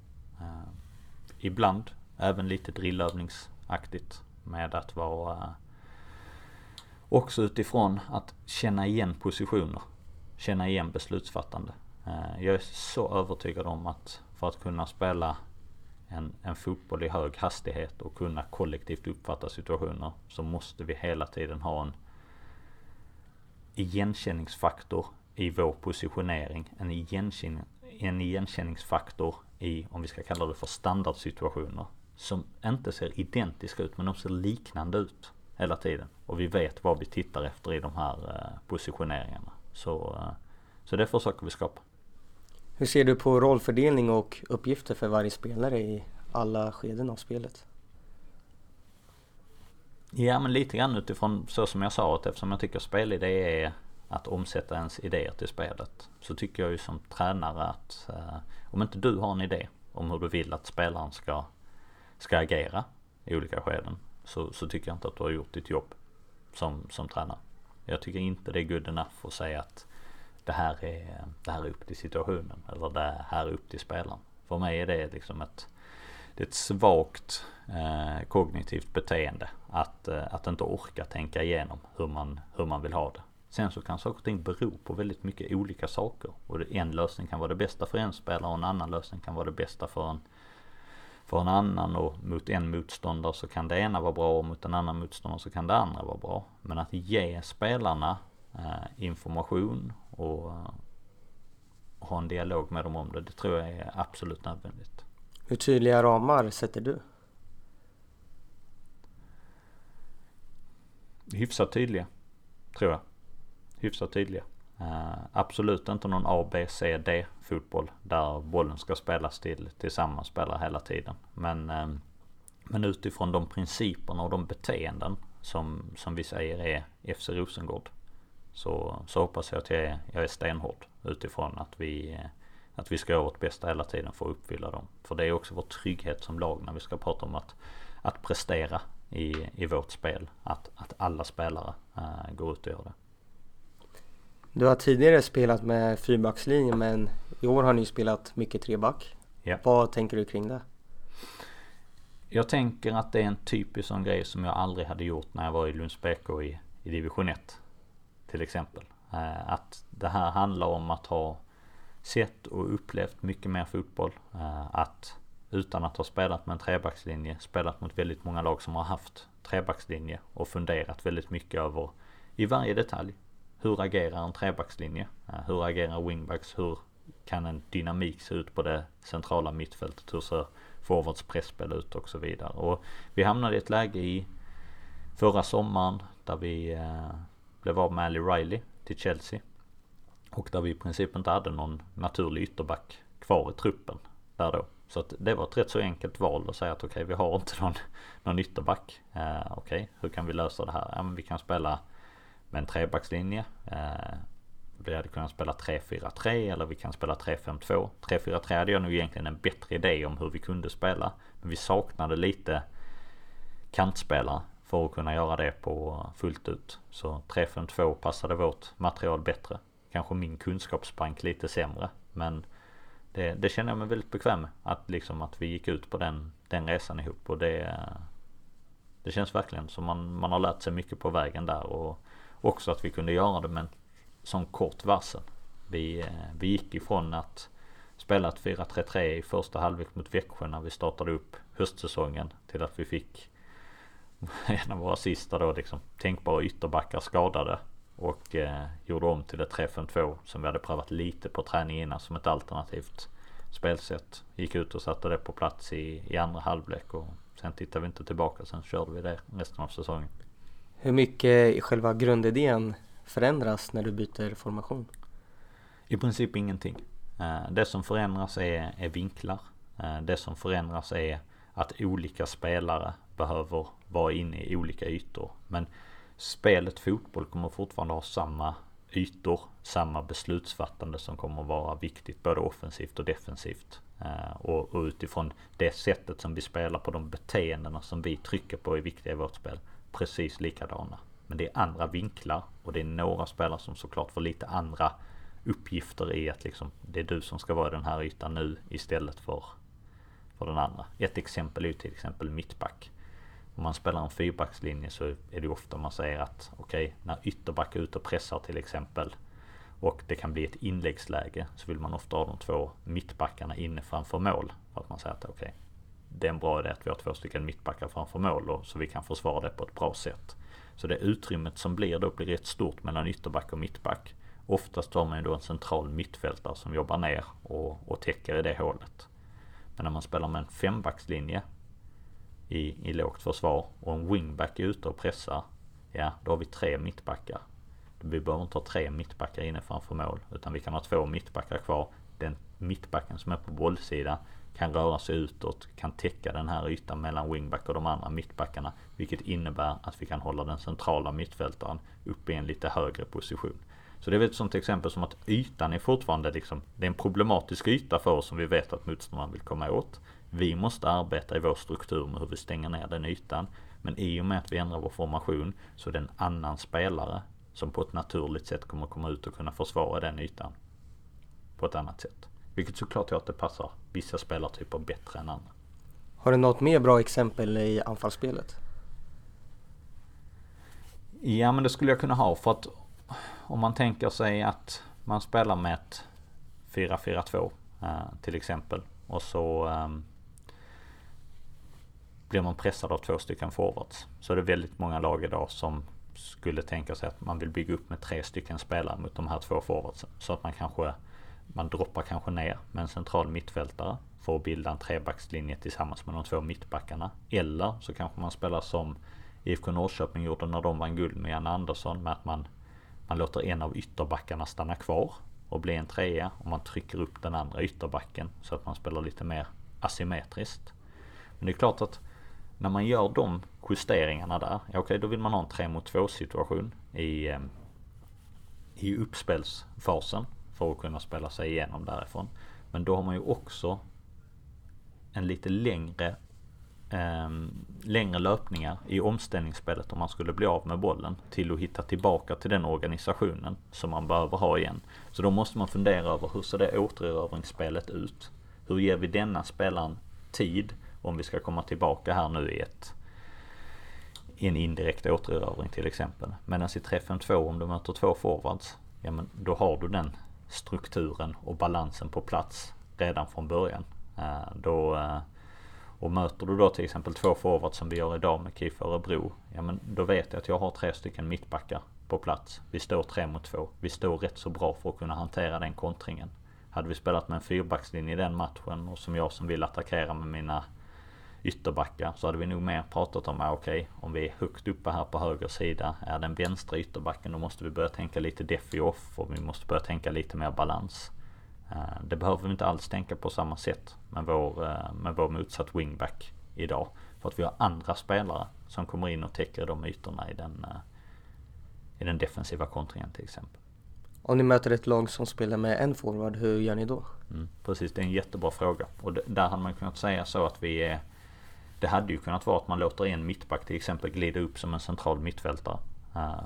Ibland även lite drillövningsaktigt med att vara också utifrån att känna igen positioner. Känna igen beslutsfattande. Eh, jag är så övertygad om att för att kunna spela en, en fotboll i hög hastighet och kunna kollektivt uppfatta situationer så måste vi hela tiden ha en igenkänningsfaktor i vår positionering, en, igenkänning, en igenkänningsfaktor i, om vi ska kalla det för standardsituationer, som inte ser identiska ut men de ser liknande ut hela tiden. Och vi vet vad vi tittar efter i de här eh, positioneringarna. Så, eh, så det försöker vi skapa. Hur ser du på rollfördelning och uppgifter för varje spelare i alla skeden av spelet? Ja men lite grann utifrån så som jag sa att eftersom jag tycker spelidé är att omsätta ens idéer till spelet. Så tycker jag ju som tränare att eh, om inte du har en idé om hur du vill att spelaren ska, ska agera i olika skeden så, så tycker jag inte att du har gjort ditt jobb som, som tränare. Jag tycker inte det är good enough att säga att det här är, det här är upp till situationen eller det här är upp till spelaren. För mig är det liksom ett, det är ett svagt eh, kognitivt beteende att, eh, att inte orka tänka igenom hur man, hur man vill ha det. Sen så kan saker och ting bero på väldigt mycket olika saker. Och en lösning kan vara det bästa för en spelare och en annan lösning kan vara det bästa för en, för en annan. Och mot en motståndare så kan det ena vara bra och mot en annan motståndare så kan det andra vara bra. Men att ge spelarna information och ha en dialog med dem om det, det tror jag är absolut nödvändigt. Hur tydliga ramar sätter du? Hyfsat tydliga, tror jag. Hyfsat tydliga. Uh, absolut inte någon A, B, C, D fotboll där bollen ska spelas till tillsammans spelare hela tiden. Men, uh, men utifrån de principerna och de beteenden som, som vi säger är FC Rosengård så, så hoppas jag att jag är, jag är stenhård utifrån att vi, att vi ska göra vårt bästa hela tiden för att uppfylla dem. För det är också vår trygghet som lag när vi ska prata om att, att prestera i, i vårt spel. Att, att alla spelare äh, går ut och gör det. Du har tidigare spelat med fyrbackslinje men i år har ni spelat mycket treback. Ja. Vad tänker du kring det? Jag tänker att det är en typisk sån grej som jag aldrig hade gjort när jag var i Lunds BK i, i division 1 till exempel. Eh, att det här handlar om att ha sett och upplevt mycket mer fotboll. Eh, att utan att ha spelat med en trebackslinje, spelat mot väldigt många lag som har haft trebackslinje och funderat väldigt mycket över i varje detalj. Hur agerar en trebackslinje? Eh, hur agerar wingbacks? Hur kan en dynamik se ut på det centrala mittfältet? Hur ser forwards presspel ut och så vidare? Och vi hamnade i ett läge i förra sommaren där vi blev av med Ali Riley till Chelsea. Och där vi i princip inte hade någon naturlig ytterback kvar i truppen där då. Så att det var ett rätt så enkelt val att säga att okej okay, vi har inte någon, någon ytterback. Eh, okej, okay, hur kan vi lösa det här? Ja men vi kan spela med en trebackslinje. Eh, vi hade kunnat spela 3-4-3 eller vi kan spela 3-5-2. 3-4-3 hade jag nog egentligen en bättre idé om hur vi kunde spela. Men vi saknade lite kantspelare för att kunna göra det på fullt ut. Så 352 passade vårt material bättre. Kanske min kunskapsbank lite sämre. Men det, det känner jag mig väldigt bekväm med. Att liksom att vi gick ut på den, den resan ihop. Och det, det känns verkligen som man, man har lärt sig mycket på vägen där. Och också att vi kunde göra det med en sån kort varsel. Vi, vi gick ifrån att spela 4-3-3 i första halvlek mot Växjö när vi startade upp höstsäsongen till att vi fick en av våra sista då liksom tänkbara ytterbackar skadade. Och eh, gjorde om till ett 3-5-2 som vi hade prövat lite på träning innan som ett alternativt spelsätt. Gick ut och satte det på plats i, i andra halvlek och sen tittade vi inte tillbaka. Sen körde vi det resten av säsongen. Hur mycket i själva grundidén förändras när du byter formation? I princip ingenting. Eh, det som förändras är, är vinklar. Eh, det som förändras är att olika spelare behöver vara inne i olika ytor. Men spelet fotboll kommer fortfarande ha samma ytor, samma beslutsfattande som kommer vara viktigt både offensivt och defensivt. Eh, och, och, utifrån det sättet som vi spelar på, de beteendena som vi trycker på är viktiga i vårt spel. Precis likadana. Men det är andra vinklar och det är några spelare som såklart får lite andra uppgifter i att liksom det är du som ska vara i den här ytan nu istället för, för den andra. Ett exempel är ju till exempel mittback om man spelar en fyrbackslinje så är det ofta man säger att okej, okay, när ytterback är ute och pressar till exempel och det kan bli ett inläggsläge så vill man ofta ha de två mittbackarna inne framför mål. För att man säger att okej, okay, det är en bra idé att vi har två stycken mittbackar framför mål och, så vi kan försvara det på ett bra sätt. Så det utrymmet som blir då blir rätt stort mellan ytterback och mittback. Oftast har man ju då en central mittfältare som jobbar ner och, och täcker i det hålet. Men när man spelar med en fembackslinje i, i lågt försvar och en wingback är ute och pressar. Ja, då har vi tre mittbackar. Vi behöver inte ha tre mittbackar inne framför mål utan vi kan ha två mittbackar kvar. Den mittbacken som är på bollsidan kan röra sig utåt, kan täcka den här ytan mellan wingback och de andra mittbackarna. Vilket innebär att vi kan hålla den centrala mittfältaren uppe i en lite högre position. Så det är väl ett sånt exempel som att ytan är fortfarande liksom, det är en problematisk yta för oss som vi vet att motståndaren vill komma åt. Vi måste arbeta i vår struktur med hur vi stänger ner den ytan. Men i och med att vi ändrar vår formation så är det en annan spelare som på ett naturligt sätt kommer komma ut och kunna försvara den ytan. På ett annat sätt. Vilket såklart gör att det passar vissa spelartyper bättre än andra. Har du något mer bra exempel i anfallsspelet? Ja men det skulle jag kunna ha för att om man tänker sig att man spelar med ett 4-4-2 eh, till exempel. Och så ehm, blir man pressad av två stycken forwards. Så det är väldigt många lag idag som skulle tänka sig att man vill bygga upp med tre stycken spelare mot de här två forwardsen. Så att man kanske man droppar kanske ner med en central mittfältare för att bilda en trebackslinje tillsammans med de två mittbackarna. Eller så kanske man spelar som IFK Norrköping gjorde när de vann guld med Janne Andersson med att man, man låter en av ytterbackarna stanna kvar och bli en trea och man trycker upp den andra ytterbacken så att man spelar lite mer asymmetriskt. Men det är klart att när man gör de justeringarna där, ja, okej okay, då vill man ha en 3 mot 2 situation i, ehm, i uppspelsfasen för att kunna spela sig igenom därifrån. Men då har man ju också en lite längre eh, längre löpningar i omställningsspelet om man skulle bli av med bollen till att hitta tillbaka till den organisationen som man behöver ha igen. Så då måste man fundera över hur ser det återerövringsspelet ut? Hur ger vi denna spelaren tid om vi ska komma tillbaka här nu i ett i en indirekt återerövring till exempel. Medan i 3-5-2 om du möter två forwards, ja men då har du den strukturen och balansen på plats redan från början. Eh, då, eh, och möter du då till exempel två forwards som vi gör idag med KIF Örebro, ja men då vet jag att jag har tre stycken mittbackar på plats. Vi står tre mot två. Vi står rätt så bra för att kunna hantera den kontringen. Hade vi spelat med en fyrbackslinje i den matchen och som jag som vill attackera med mina ytterbackar så hade vi nog mer pratat om, att okej, okay, om vi är högt uppe här på höger sida, är den vänstra ytterbacken, då måste vi börja tänka lite defi off och vi måste börja tänka lite mer balans. Eh, det behöver vi inte alls tänka på samma sätt med vår, eh, med vår motsatt wingback idag. För att vi har andra spelare som kommer in och täcker de ytorna i den, eh, i den defensiva kontringen till exempel. Om ni möter ett lag som spelar med en forward, hur gör ni då? Mm, precis, det är en jättebra fråga. Och där hade man kunnat säga så att vi är det hade ju kunnat vara att man låter en mittback till exempel glida upp som en central mittfältare.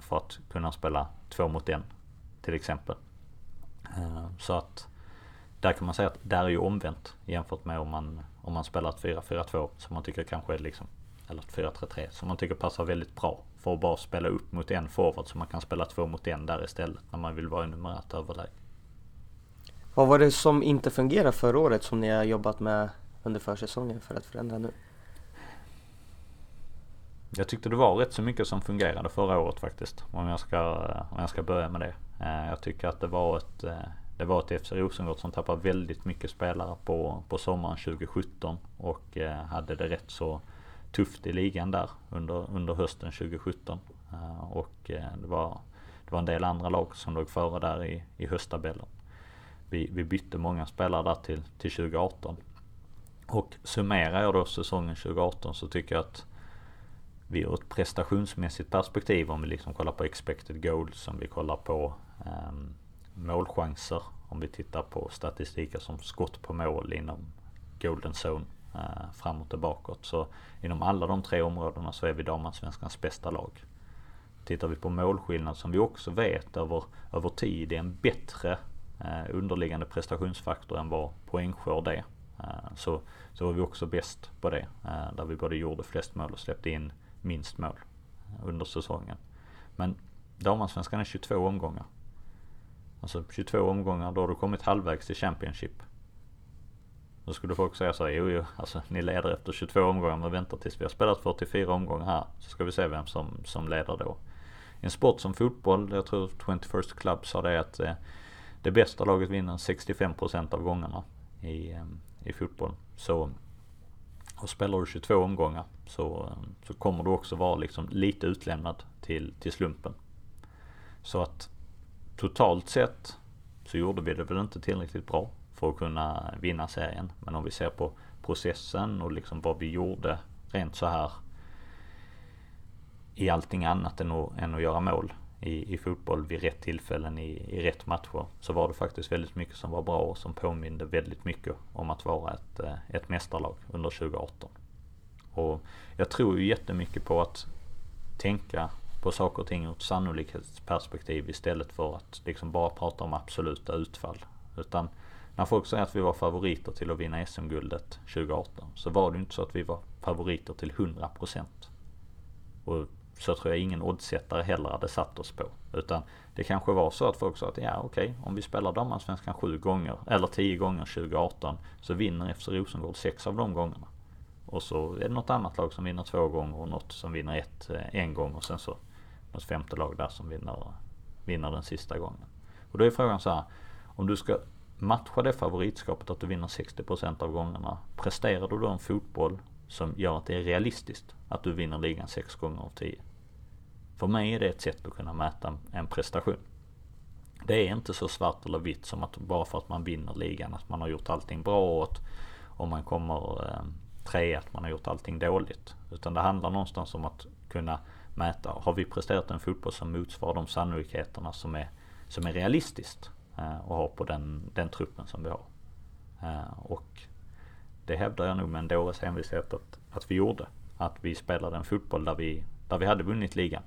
För att kunna spela två mot en. Till exempel. Så att där kan man säga att där är ju omvänt jämfört med om man, om man spelar ett 4-4-2 som man tycker kanske är liksom, eller ett 4-3-3 som man tycker passar väldigt bra. För att bara spela upp mot en forward så man kan spela två mot en där istället när man vill vara i numerärt överläge. Vad var det som inte fungerade förra året som ni har jobbat med under försäsongen för att förändra nu? Jag tyckte det var rätt så mycket som fungerade förra året faktiskt. Om jag ska, om jag ska börja med det. Eh, jag tycker att det var ett, eh, det var ett FC Rosengård som tappade väldigt mycket spelare på, på sommaren 2017. Och eh, hade det rätt så tufft i ligan där under, under hösten 2017. Eh, och eh, det var, det var en del andra lag som låg före där i, i hösttabellen. Vi, vi bytte många spelare där till, till 2018. Och summerar jag då säsongen 2018 så tycker jag att vi ur ett prestationsmässigt perspektiv om vi liksom kollar på expected goals, som vi kollar på um, målchanser, om vi tittar på statistiken som skott på mål inom golden zone eh, framåt och bakåt. Så inom alla de tre områdena så är vi damallsvenskans bästa lag. Tittar vi på målskillnad som vi också vet över, över tid är en bättre eh, underliggande prestationsfaktor än vad poängskörd är. Eh, så, så var vi också bäst på det. Eh, där vi både gjorde flest mål och släppte in minst mål under säsongen. Men damallsvenskan är 22 omgångar. Alltså 22 omgångar, då har du kommit halvvägs till Championship. Då skulle folk säga så jo jo, alltså ni leder efter 22 omgångar men vänta tills vi har spelat 44 omgångar här. Så ska vi se vem som, som leder då. I en sport som fotboll, jag tror 21st Club sa det att eh, det bästa laget vinner 65% av gångerna i, eh, i fotboll. Så och spelar du 22 omgångar så, eh, så kommer du också vara liksom lite utlämnad till, till slumpen. Så att totalt sett så gjorde vi det väl inte tillräckligt bra för att kunna vinna serien. Men om vi ser på processen och liksom vad vi gjorde rent så här i allting annat än att, än att göra mål i, i fotboll vid rätt tillfällen i, i rätt matcher så var det faktiskt väldigt mycket som var bra och som påminde väldigt mycket om att vara ett, eh, ett mästarlag under 2018. Och jag tror ju jättemycket på att tänka på saker och ting ur ett sannolikhetsperspektiv istället för att liksom bara prata om absoluta utfall. Utan när folk säger att vi var favoriter till att vinna SM-guldet 2018 så var det inte så att vi var favoriter till 100%. Och så tror jag ingen oddsättare heller hade satt oss på. Utan det kanske var så att folk sa att ja okej, okay, om vi spelar damallsvenskan sju gånger eller tio gånger 2018 så vinner FC Rosengård sex av de gångerna. Och så är det något annat lag som vinner två gånger och något som vinner ett eh, en gång och sen så något femte lag där som vinner, vinner den sista gången. Och då är frågan så här, om du ska matcha det favoritskapet att du vinner 60% av gångerna. Presterar du då en fotboll som gör att det är realistiskt att du vinner ligan 6 gånger av 10? För mig är det ett sätt att kunna mäta en prestation. Det är inte så svart eller vitt som att bara för att man vinner ligan att man har gjort allting bra och om man kommer eh, trea att man har gjort allting dåligt. Utan det handlar någonstans om att kunna mäta, har vi presterat en fotboll som motsvarar de sannolikheterna som är, som är realistiskt eh, att ha på den, den truppen som vi har. Eh, och det hävdar jag nog med en dåres envishet att, att vi gjorde. Att vi spelade en fotboll där vi, där vi hade vunnit ligan.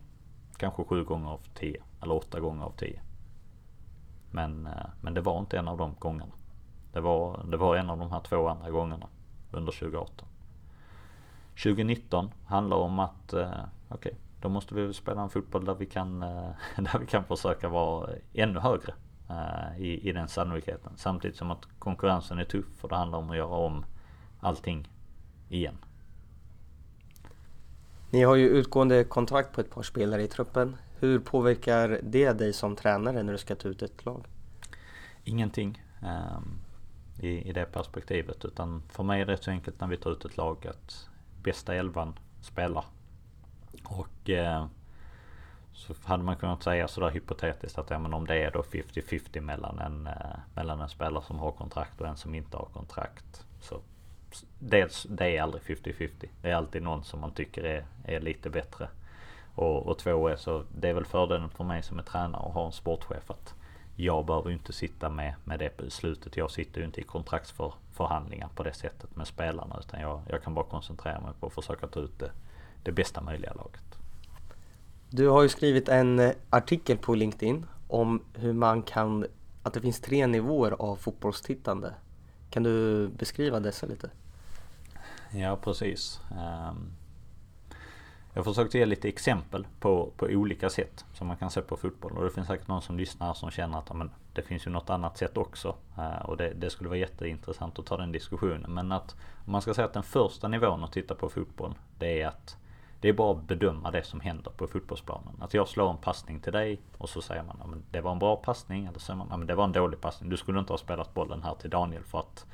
Kanske sju gånger av tio eller åtta gånger av tio. Men, eh, men det var inte en av de gångerna. Det var, det var en av de här två andra gångerna under 2018. 2019 handlar om att, eh, okej, okay, då måste vi spela en fotboll där vi kan, eh, där vi kan försöka vara ännu högre eh, i, i den sannolikheten. Samtidigt som att konkurrensen är tuff och det handlar om att göra om allting igen. Ni har ju utgående kontrakt på ett par spelare i truppen. Hur påverkar det dig som tränare när du ska ta ut ett lag? Ingenting um, i, i det perspektivet. Utan för mig är det så enkelt när vi tar ut ett lag att bästa elvan spelar. Och eh, så hade man kunnat säga sådär hypotetiskt att ja, men om det är då 50-50 mellan en, eh, mellan en spelare som har kontrakt och en som inte har kontrakt. Så dels, det är aldrig 50-50. Det är alltid någon som man tycker är, är lite bättre. Och, och två är så, det är väl fördelen för mig som är tränare och har en sportchef att jag behöver inte sitta med, med det beslutet. Jag sitter ju inte i kontraktsförhandlingar på det sättet med spelarna. Utan jag, jag kan bara koncentrera mig på att försöka ta ut det, det bästa möjliga laget. Du har ju skrivit en eh, artikel på LinkedIn om hur man kan, att det finns tre nivåer av fotbollstittande. Kan du beskriva dessa lite? Ja precis. Um, jag har försökt ge lite exempel på, på olika sätt som man kan se på fotboll. Och det finns säkert någon som lyssnar som känner att men, det finns ju något annat sätt också. Uh, och det, det, skulle vara jätteintressant att ta den diskussionen. Men att om man ska säga att den första nivån att titta på fotboll. Det är att det är bara att bedöma det som händer på fotbollsplanen. Att jag slår en passning till dig och så säger man att det var en bra passning. Eller så säger man att det var en dålig passning. Du skulle inte ha spelat bollen här till Daniel för att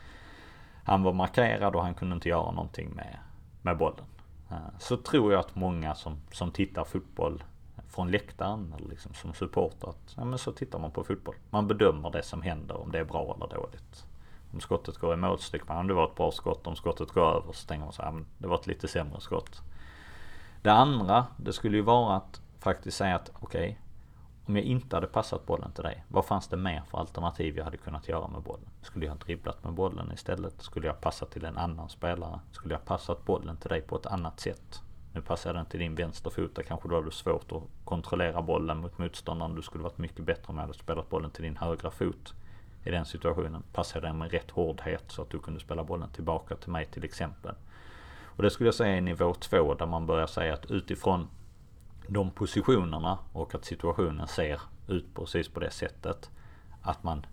han var markerad och han kunde inte göra någonting med, med bollen. Eh, så tror jag att många som, som tittar fotboll från läktaren eller liksom som supporter att ja, men så tittar man på fotboll. Man bedömer det som händer om det är bra eller dåligt. Om skottet går i mål så tycker man att det var ett bra skott. Om skottet går över så tänker man så här, det var ett lite sämre skott. Det andra, det skulle ju vara att faktiskt säga att okej, okay, om jag inte hade passat bollen till dig, vad fanns det mer för alternativ jag hade kunnat göra med bollen? Skulle jag ha dribblat med bollen istället? Skulle jag passat till en annan spelare? Skulle jag passat bollen till dig på ett annat sätt? Nu passar jag den till din vänsterfot, där kanske då hade svårt att kontrollera bollen mot motståndaren. Du skulle varit mycket bättre om jag hade spelat bollen till din högra fot. I den situationen passade jag den med rätt hårdhet så att du kunde spela bollen tillbaka till mig till exempel. Och det skulle jag säga är nivå två där man börjar säga att utifrån de positionerna och att situationen ser ut precis på det sättet. Att man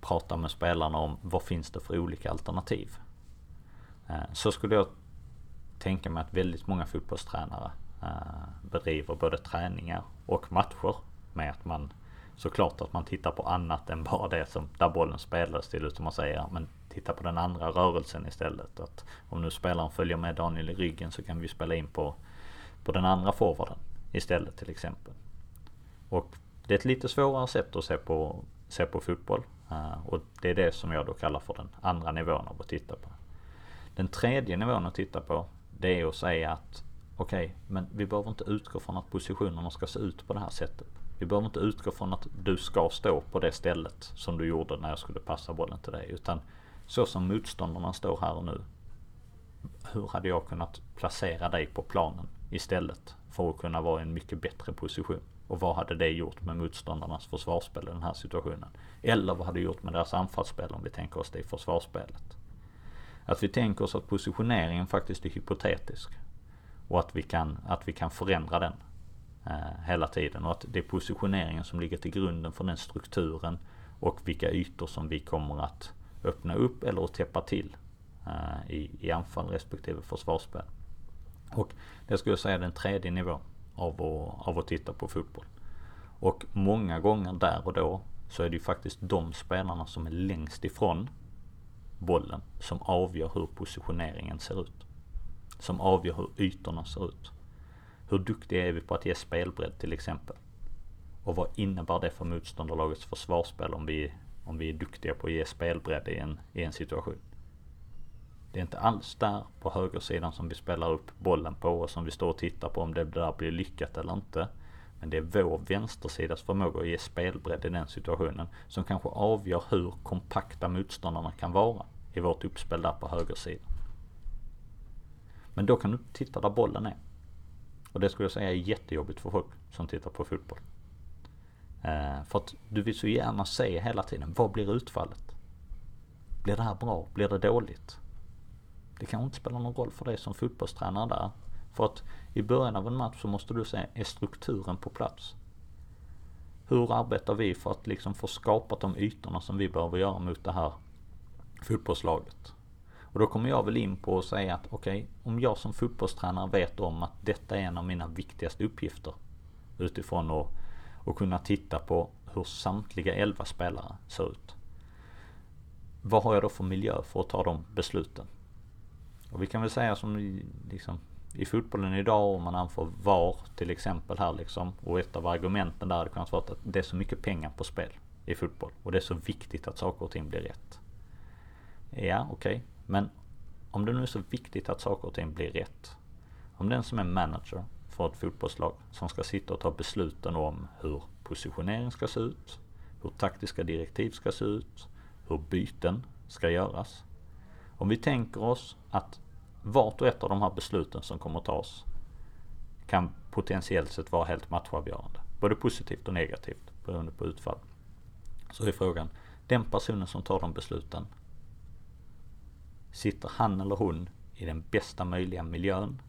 pratar med spelarna om vad finns det för olika alternativ. Eh, så skulle jag tänka mig att väldigt många fotbollstränare eh, bedriver både träningar och matcher med att man såklart att man tittar på annat än bara det som där bollen spelades till utan man säger men titta på den andra rörelsen istället. Att om nu spelaren följer med Daniel i ryggen så kan vi spela in på, på den andra forwarden istället till exempel. Och det är ett lite svårare sätt att se på, se på fotboll. Uh, och det är det som jag då kallar för den andra nivån av att titta på. Den tredje nivån att titta på det är att säga att okej, okay, men vi behöver inte utgå från att positionerna ska se ut på det här sättet. Vi behöver inte utgå från att du ska stå på det stället som du gjorde när jag skulle passa bollen till dig. Utan så som motståndarna står här och nu. Hur hade jag kunnat placera dig på planen istället för att kunna vara i en mycket bättre position? Och vad hade det gjort med motståndarnas försvarsspel i den här situationen? Eller vad hade det gjort med deras anfallsspel om vi tänker oss det i försvarsspelet? Att vi tänker oss att positioneringen faktiskt är hypotetisk. Och att vi kan, att vi kan förändra den. eh, hela tiden och att det är positioneringen som ligger till grunden för den strukturen och vilka ytor som vi kommer att öppna upp eller täppa till eh, i, i anfall respektive försvarsspel. Och det skulle jag säga är den tredje nivån av att, av att titta på fotboll. Och många gånger där och då så är det ju faktiskt de spelarna som är längst ifrån bollen som avgör hur positioneringen ser ut. Som avgör hur ytorna ser ut. Hur duktiga är vi på att ge spelbredd till exempel? Och vad innebär det för motståndarlagets försvarsspel om vi, om vi är duktiga på att ge spelbredd i en, i en situation? Det är inte alls där på högersidan som vi spelar upp bollen på och som vi står och tittar på om det där blir lyckat eller inte. Men det är vår vänstersidas förmåga att ge spelbredd i den situationen som kanske avgör hur kompakta motståndarna kan vara i vårt uppspel där på högersidan. Men då kan du titta där bollen är. Och det skulle jag säga är jättejobbigt för folk som tittar på fotboll. Eh, för att du vill så gärna se hela tiden, vad blir utfallet? Blir det här bra? Blir det dåligt? Det kanske inte spelar någon roll för dig som fotbollstränare där. För att i början av en match så måste du se, är strukturen på plats? Hur arbetar vi för att liksom få skapat de ytorna som vi behöver göra mot det här fotbollslaget? Och då kommer jag väl in på att säga att okej, okay, om jag som fotbollstränare vet om att detta är en av mina viktigaste uppgifter utifrån att, och kunna titta på hur samtliga elva spelare ser ut. Vad har jag då för miljö för att ta de besluten? Och vi kan väl säga som liksom, i fotbollen idag om man anför VAR till exempel här liksom. Och ett av argumenten där hade kunnat vara att det är så mycket pengar på spel i fotboll. Och det är så viktigt att saker och ting blir rätt. Ja, okej. Okay. Men om det nu är så viktigt att saker och ting blir rätt. Om den som är manager för ett fotbollslag som ska sitta och ta besluten om hur positionering ska se ut, hur taktiska direktiv ska se ut, hur byten ska göras. Om vi tänker oss att vart och ett av de här besluten som kommer att tas kan potentiellt sett vara helt matchavgörande. Både positivt och negativt beroende på utfall. Så är frågan, den personen som tar de besluten, sitter han eller hon i den bästa möjliga miljön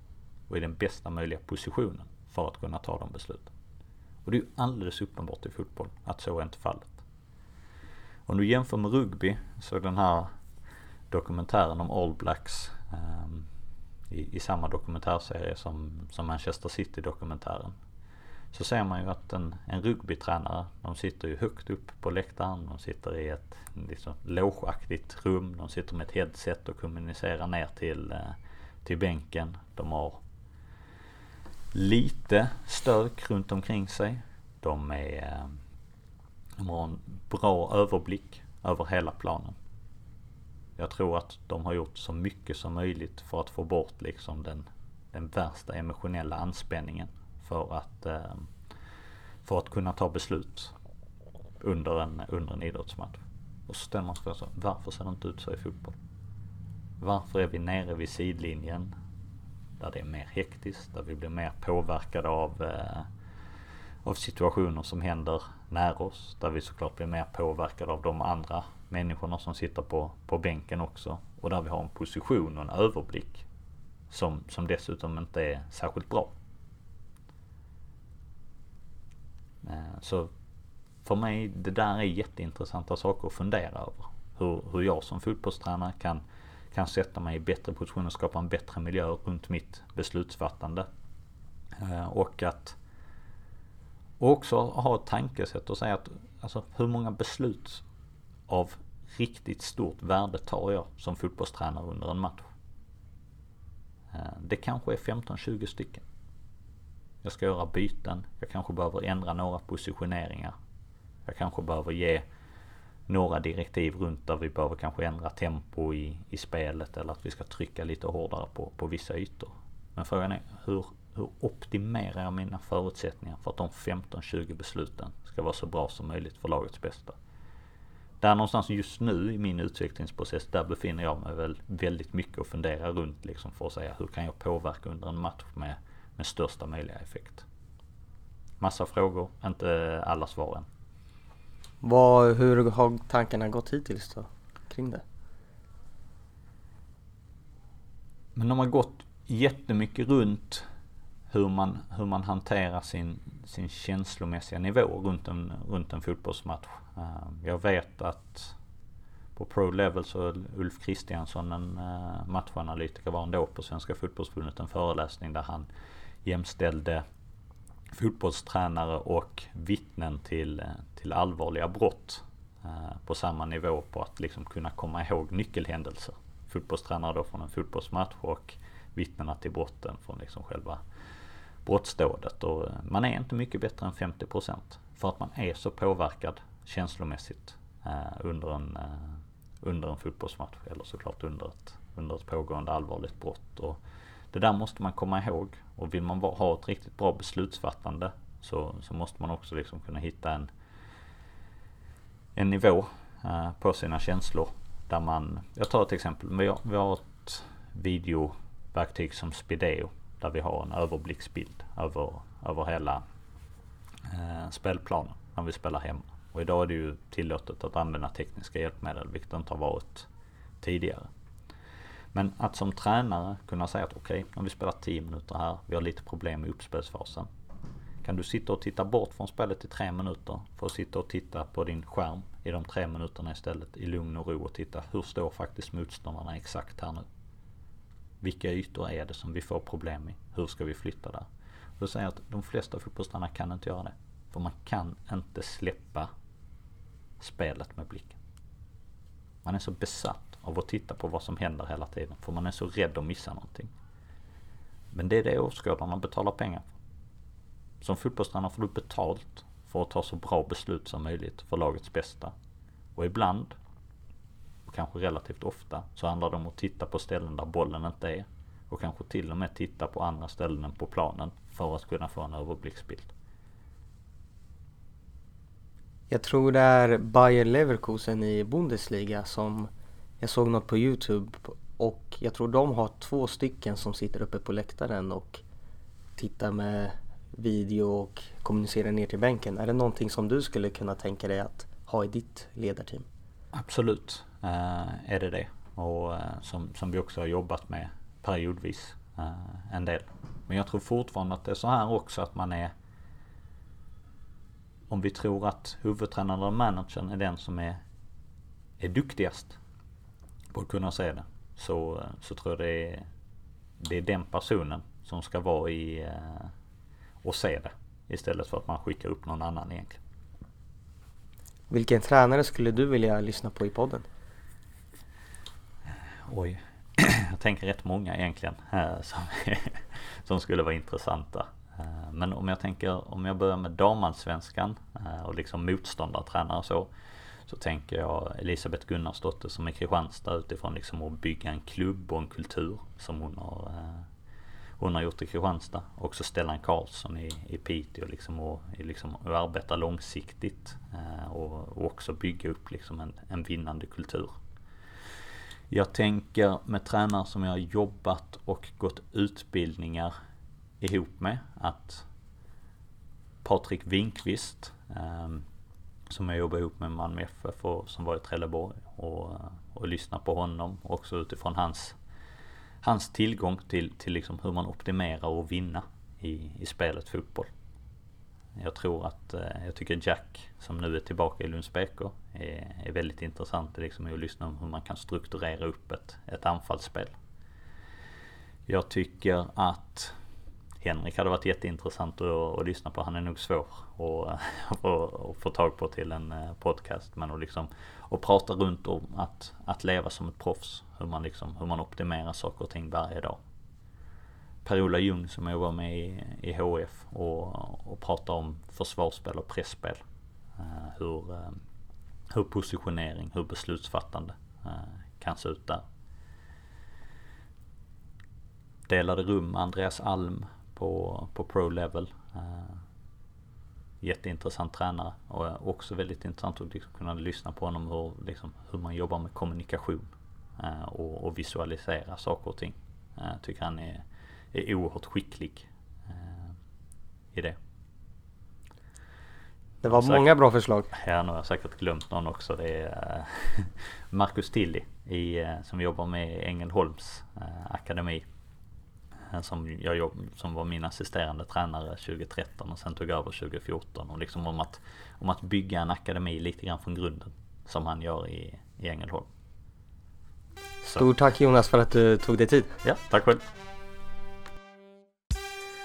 och i den bästa möjliga positionen för att kunna ta de besluten? Och det är ju alldeles uppenbart i fotboll att så är inte fallet. Om du jämför med rugby så är den här dokumentären om All Blacks um, i, i, samma dokumentärserie som, som Manchester City-dokumentären. Så ser man ju att en, en rugbytränare, de sitter ju högt upp på läktaren, de sitter i ett liksom, logeaktigt rum, de sitter med ett headset och kommunicerar ner till, eh, till bänken. De har lite stök runt omkring sig. De, är, eh, de har en bra överblick över hela planen. Jag tror att de har gjort så mycket som möjligt för att få bort liksom den, den värsta emotionella anspänningen för att, eh, för att kunna ta beslut under en, under en idrottsmatch. Och så ställer man sig frågan, varför ser det inte ut så i fotboll? Varför är vi nere vid sidlinjen där det är mer hektiskt, där vi blir mer påverkade av, eh, av situationer som händer nära oss, där vi såklart blir mer påverkade av de andra människorna som sitter på, på bänken också. Och där vi har en position och en överblick som, som dessutom inte är särskilt bra. Eh, så för mig, det där är jätteintressanta saker att fundera över. Hur, hur jag som fotbollstränare kan, kan sätta mig i bättre position och skapa en bättre miljö runt mitt beslutsfattande. Eh, och att och också ha ett tankesätt och säga att alltså, hur många beslut av riktigt stort värde tar jag som fotbollstränare under en match? Eh, det kanske är 15-20 stycken. Jag ska göra byten, jag kanske behöver ändra några positioneringar. Jag kanske behöver ge några direktiv runt där vi behöver kanske ändra tempo i, i spelet eller att vi ska trycka lite hårdare på, på vissa ytor. Men frågan är hur, hur optimerar jag mina förutsättningar för att de 15-20 besluten ska vara så bra som möjligt för lagets bästa? Där någonstans just nu i min utvecklingsprocess, där befinner jag mig väl väldigt mycket och funderar runt liksom för att säga hur kan jag påverka under en match med, med största möjliga effekt. Massa frågor, inte alla svar än. Vad, hur har tankarna gått hittills då kring det? Men de har gått jättemycket runt hur man, hur man hanterar sin, sin känslomässiga nivå runt en, runt en fotbollsmatch. Ehm, jag vet att på pro level så Ulf Kristiansson, en eh, matchanalytiker, var ändå på Svenska fotbollsförbundet en föreläsning där han jämställde fotbollstränare och vittnen till, eh, till allvarliga brott eh, på samma nivå på att liksom kunna komma ihåg nyckelhändelser. Fotbollstränare då från en fotbollsmatch och vittnena till brotten från liksom själva brottsdådet. Och eh, man är inte mycket bättre än 50% för att man är så påverkad känslomässigt under, en, under en fotbollsmatch eller såklart under ett, under ett pågående allvarligt brott. Och det där måste man komma ihåg och vill man ha ett riktigt bra beslutsfattande så, så måste man också liksom kunna hitta en, en nivå eh, på sina känslor där man, jag tar ett exempel, vi har, vi har ett videoverktyg som Spideo där vi har en överblicksbild över, över hela eh, spelplanen när vi spelar hemma. Och idag är det ju tillåtet att använda tekniska hjälpmedel vilket inte har varit tidigare. Men att som tränare kunna säga att okej, okay, om vi spelar 10 minuter här, vi har lite problem i uppspelsfasen. Kan du sitta och titta bort från spelet i tre minuter för att sitta och titta på din skärm i de tre minuterna istället i lugn och ro och titta hur står faktiskt motståndarna exakt här nu? Vilka ytor är det som vi får problem i? Hur ska vi flytta där? Då säger jag att de flesta fotbollstränare kan inte göra det. För man kan inte släppa spelet med blicken. Man är så besatt av att titta på vad som händer hela tiden. För man är så rädd att missa någonting. Men det är det åskådarna betalar pengar för. Som fotbollstränare får du betalt för att ta så bra beslut som möjligt för lagets bästa. Och ibland och kanske relativt ofta, så handlar det om att titta på ställen där bollen inte är. Och kanske till och med titta på andra ställen än på planen för att kunna få en överblicksbild. Jag tror det är Bayer Leverkusen i Bundesliga som jag såg något på Youtube och jag tror de har två stycken som sitter uppe på läktaren och tittar med video och kommunicerar ner till bänken. Är det någonting som du skulle kunna tänka dig att ha i ditt ledarteam? Absolut uh, är det det. Och uh, som, som vi också har jobbat med periodvis uh, en del. Men jag tror fortfarande att det är så här också att man är om vi tror att huvudtränaren eller managern är den som är, är duktigast på att kunna se det. Så, så tror jag det är, det är den personen som ska vara i och se det. Istället för att man skickar upp någon annan egentligen. Vilken tränare skulle du vilja lyssna på i podden? Oj. Jag tänker rätt många egentligen eh, som, som skulle vara intressanta. Eh, men om jag tänker, om jag börjar med damallsvenskan eh, och liksom motståndartränare och så. Så tänker jag Elisabeth Gunnarsdotter som är Kristianstad utifrån liksom att bygga en klubb och en kultur som hon har eh, hon har gjort i Kristianstad. Också Stellan Karlsson i, i Piteå liksom och, liksom, och arbeta långsiktigt. Eh, och, och, också bygga upp liksom en, en vinnande kultur. Jag tänker med tränare som jag har jobbat och gått utbildningar ihop med att Patrik Winkvist eh, som jag jobbar ihop med Malmö FF och som var i Trelleborg och, och lyssna på honom också utifrån hans hans tillgång till, till liksom hur man optimerar och vinna i, i spelet fotboll. Jag tror att, eh, jag tycker Jack som nu är tillbaka i Lunds BK är, är väldigt intressant liksom i att lyssna om hur man kan strukturera upp ett, ett anfallsspel. Jag tycker att Henrik hade varit jätteintressant att, att lyssna på. Han är nog svår att, att, få tag på till en eh, podcast. Men att liksom att prata runt om att, att leva som ett proffs. Hur man liksom, hur man optimerar saker och ting varje dag. Per-Ola Ljung som jag var med i, i HF och, och pratade om försvarsspel och pressspel. Eh, hur, eh, hur positionering, hur beslutsfattande kan se ut där. Delade rum med Andreas Alm på, på pro level. Uh, jätteintressant tränare och också väldigt intressant att liksom kunna lyssna på honom hur, liksom, hur man jobbar med kommunikation uh, och, och, visualisera saker och ting. Uh, tycker han är, är oerhört skicklig i det. Det var säkert, många bra förslag. Ja, nu har jag säkert glömt någon också. Det är Marcus Tilly i, som jobbar med Ängelholms akademi eh, som, jag jobb, som var min assisterande tränare 2013 och sen tog över 2014 och liksom om att, om att bygga en akademi lite grann från grunden som han gör i, i Ängelholm. Så. Stort tack Jonas för att du tog dig tid. Ja, tack själv.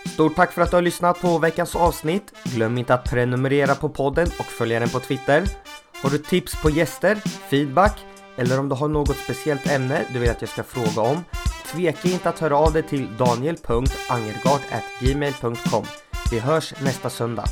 Stort tack för att du har lyssnat på veckans avsnitt. Glöm inte att prenumerera på podden och följa den på Twitter. Har du tips på gäster, feedback eller om du har något speciellt ämne du vill att jag ska fråga om? Tveka inte att höra av dig till daniel.angergard.gmail.com Vi hörs nästa söndag.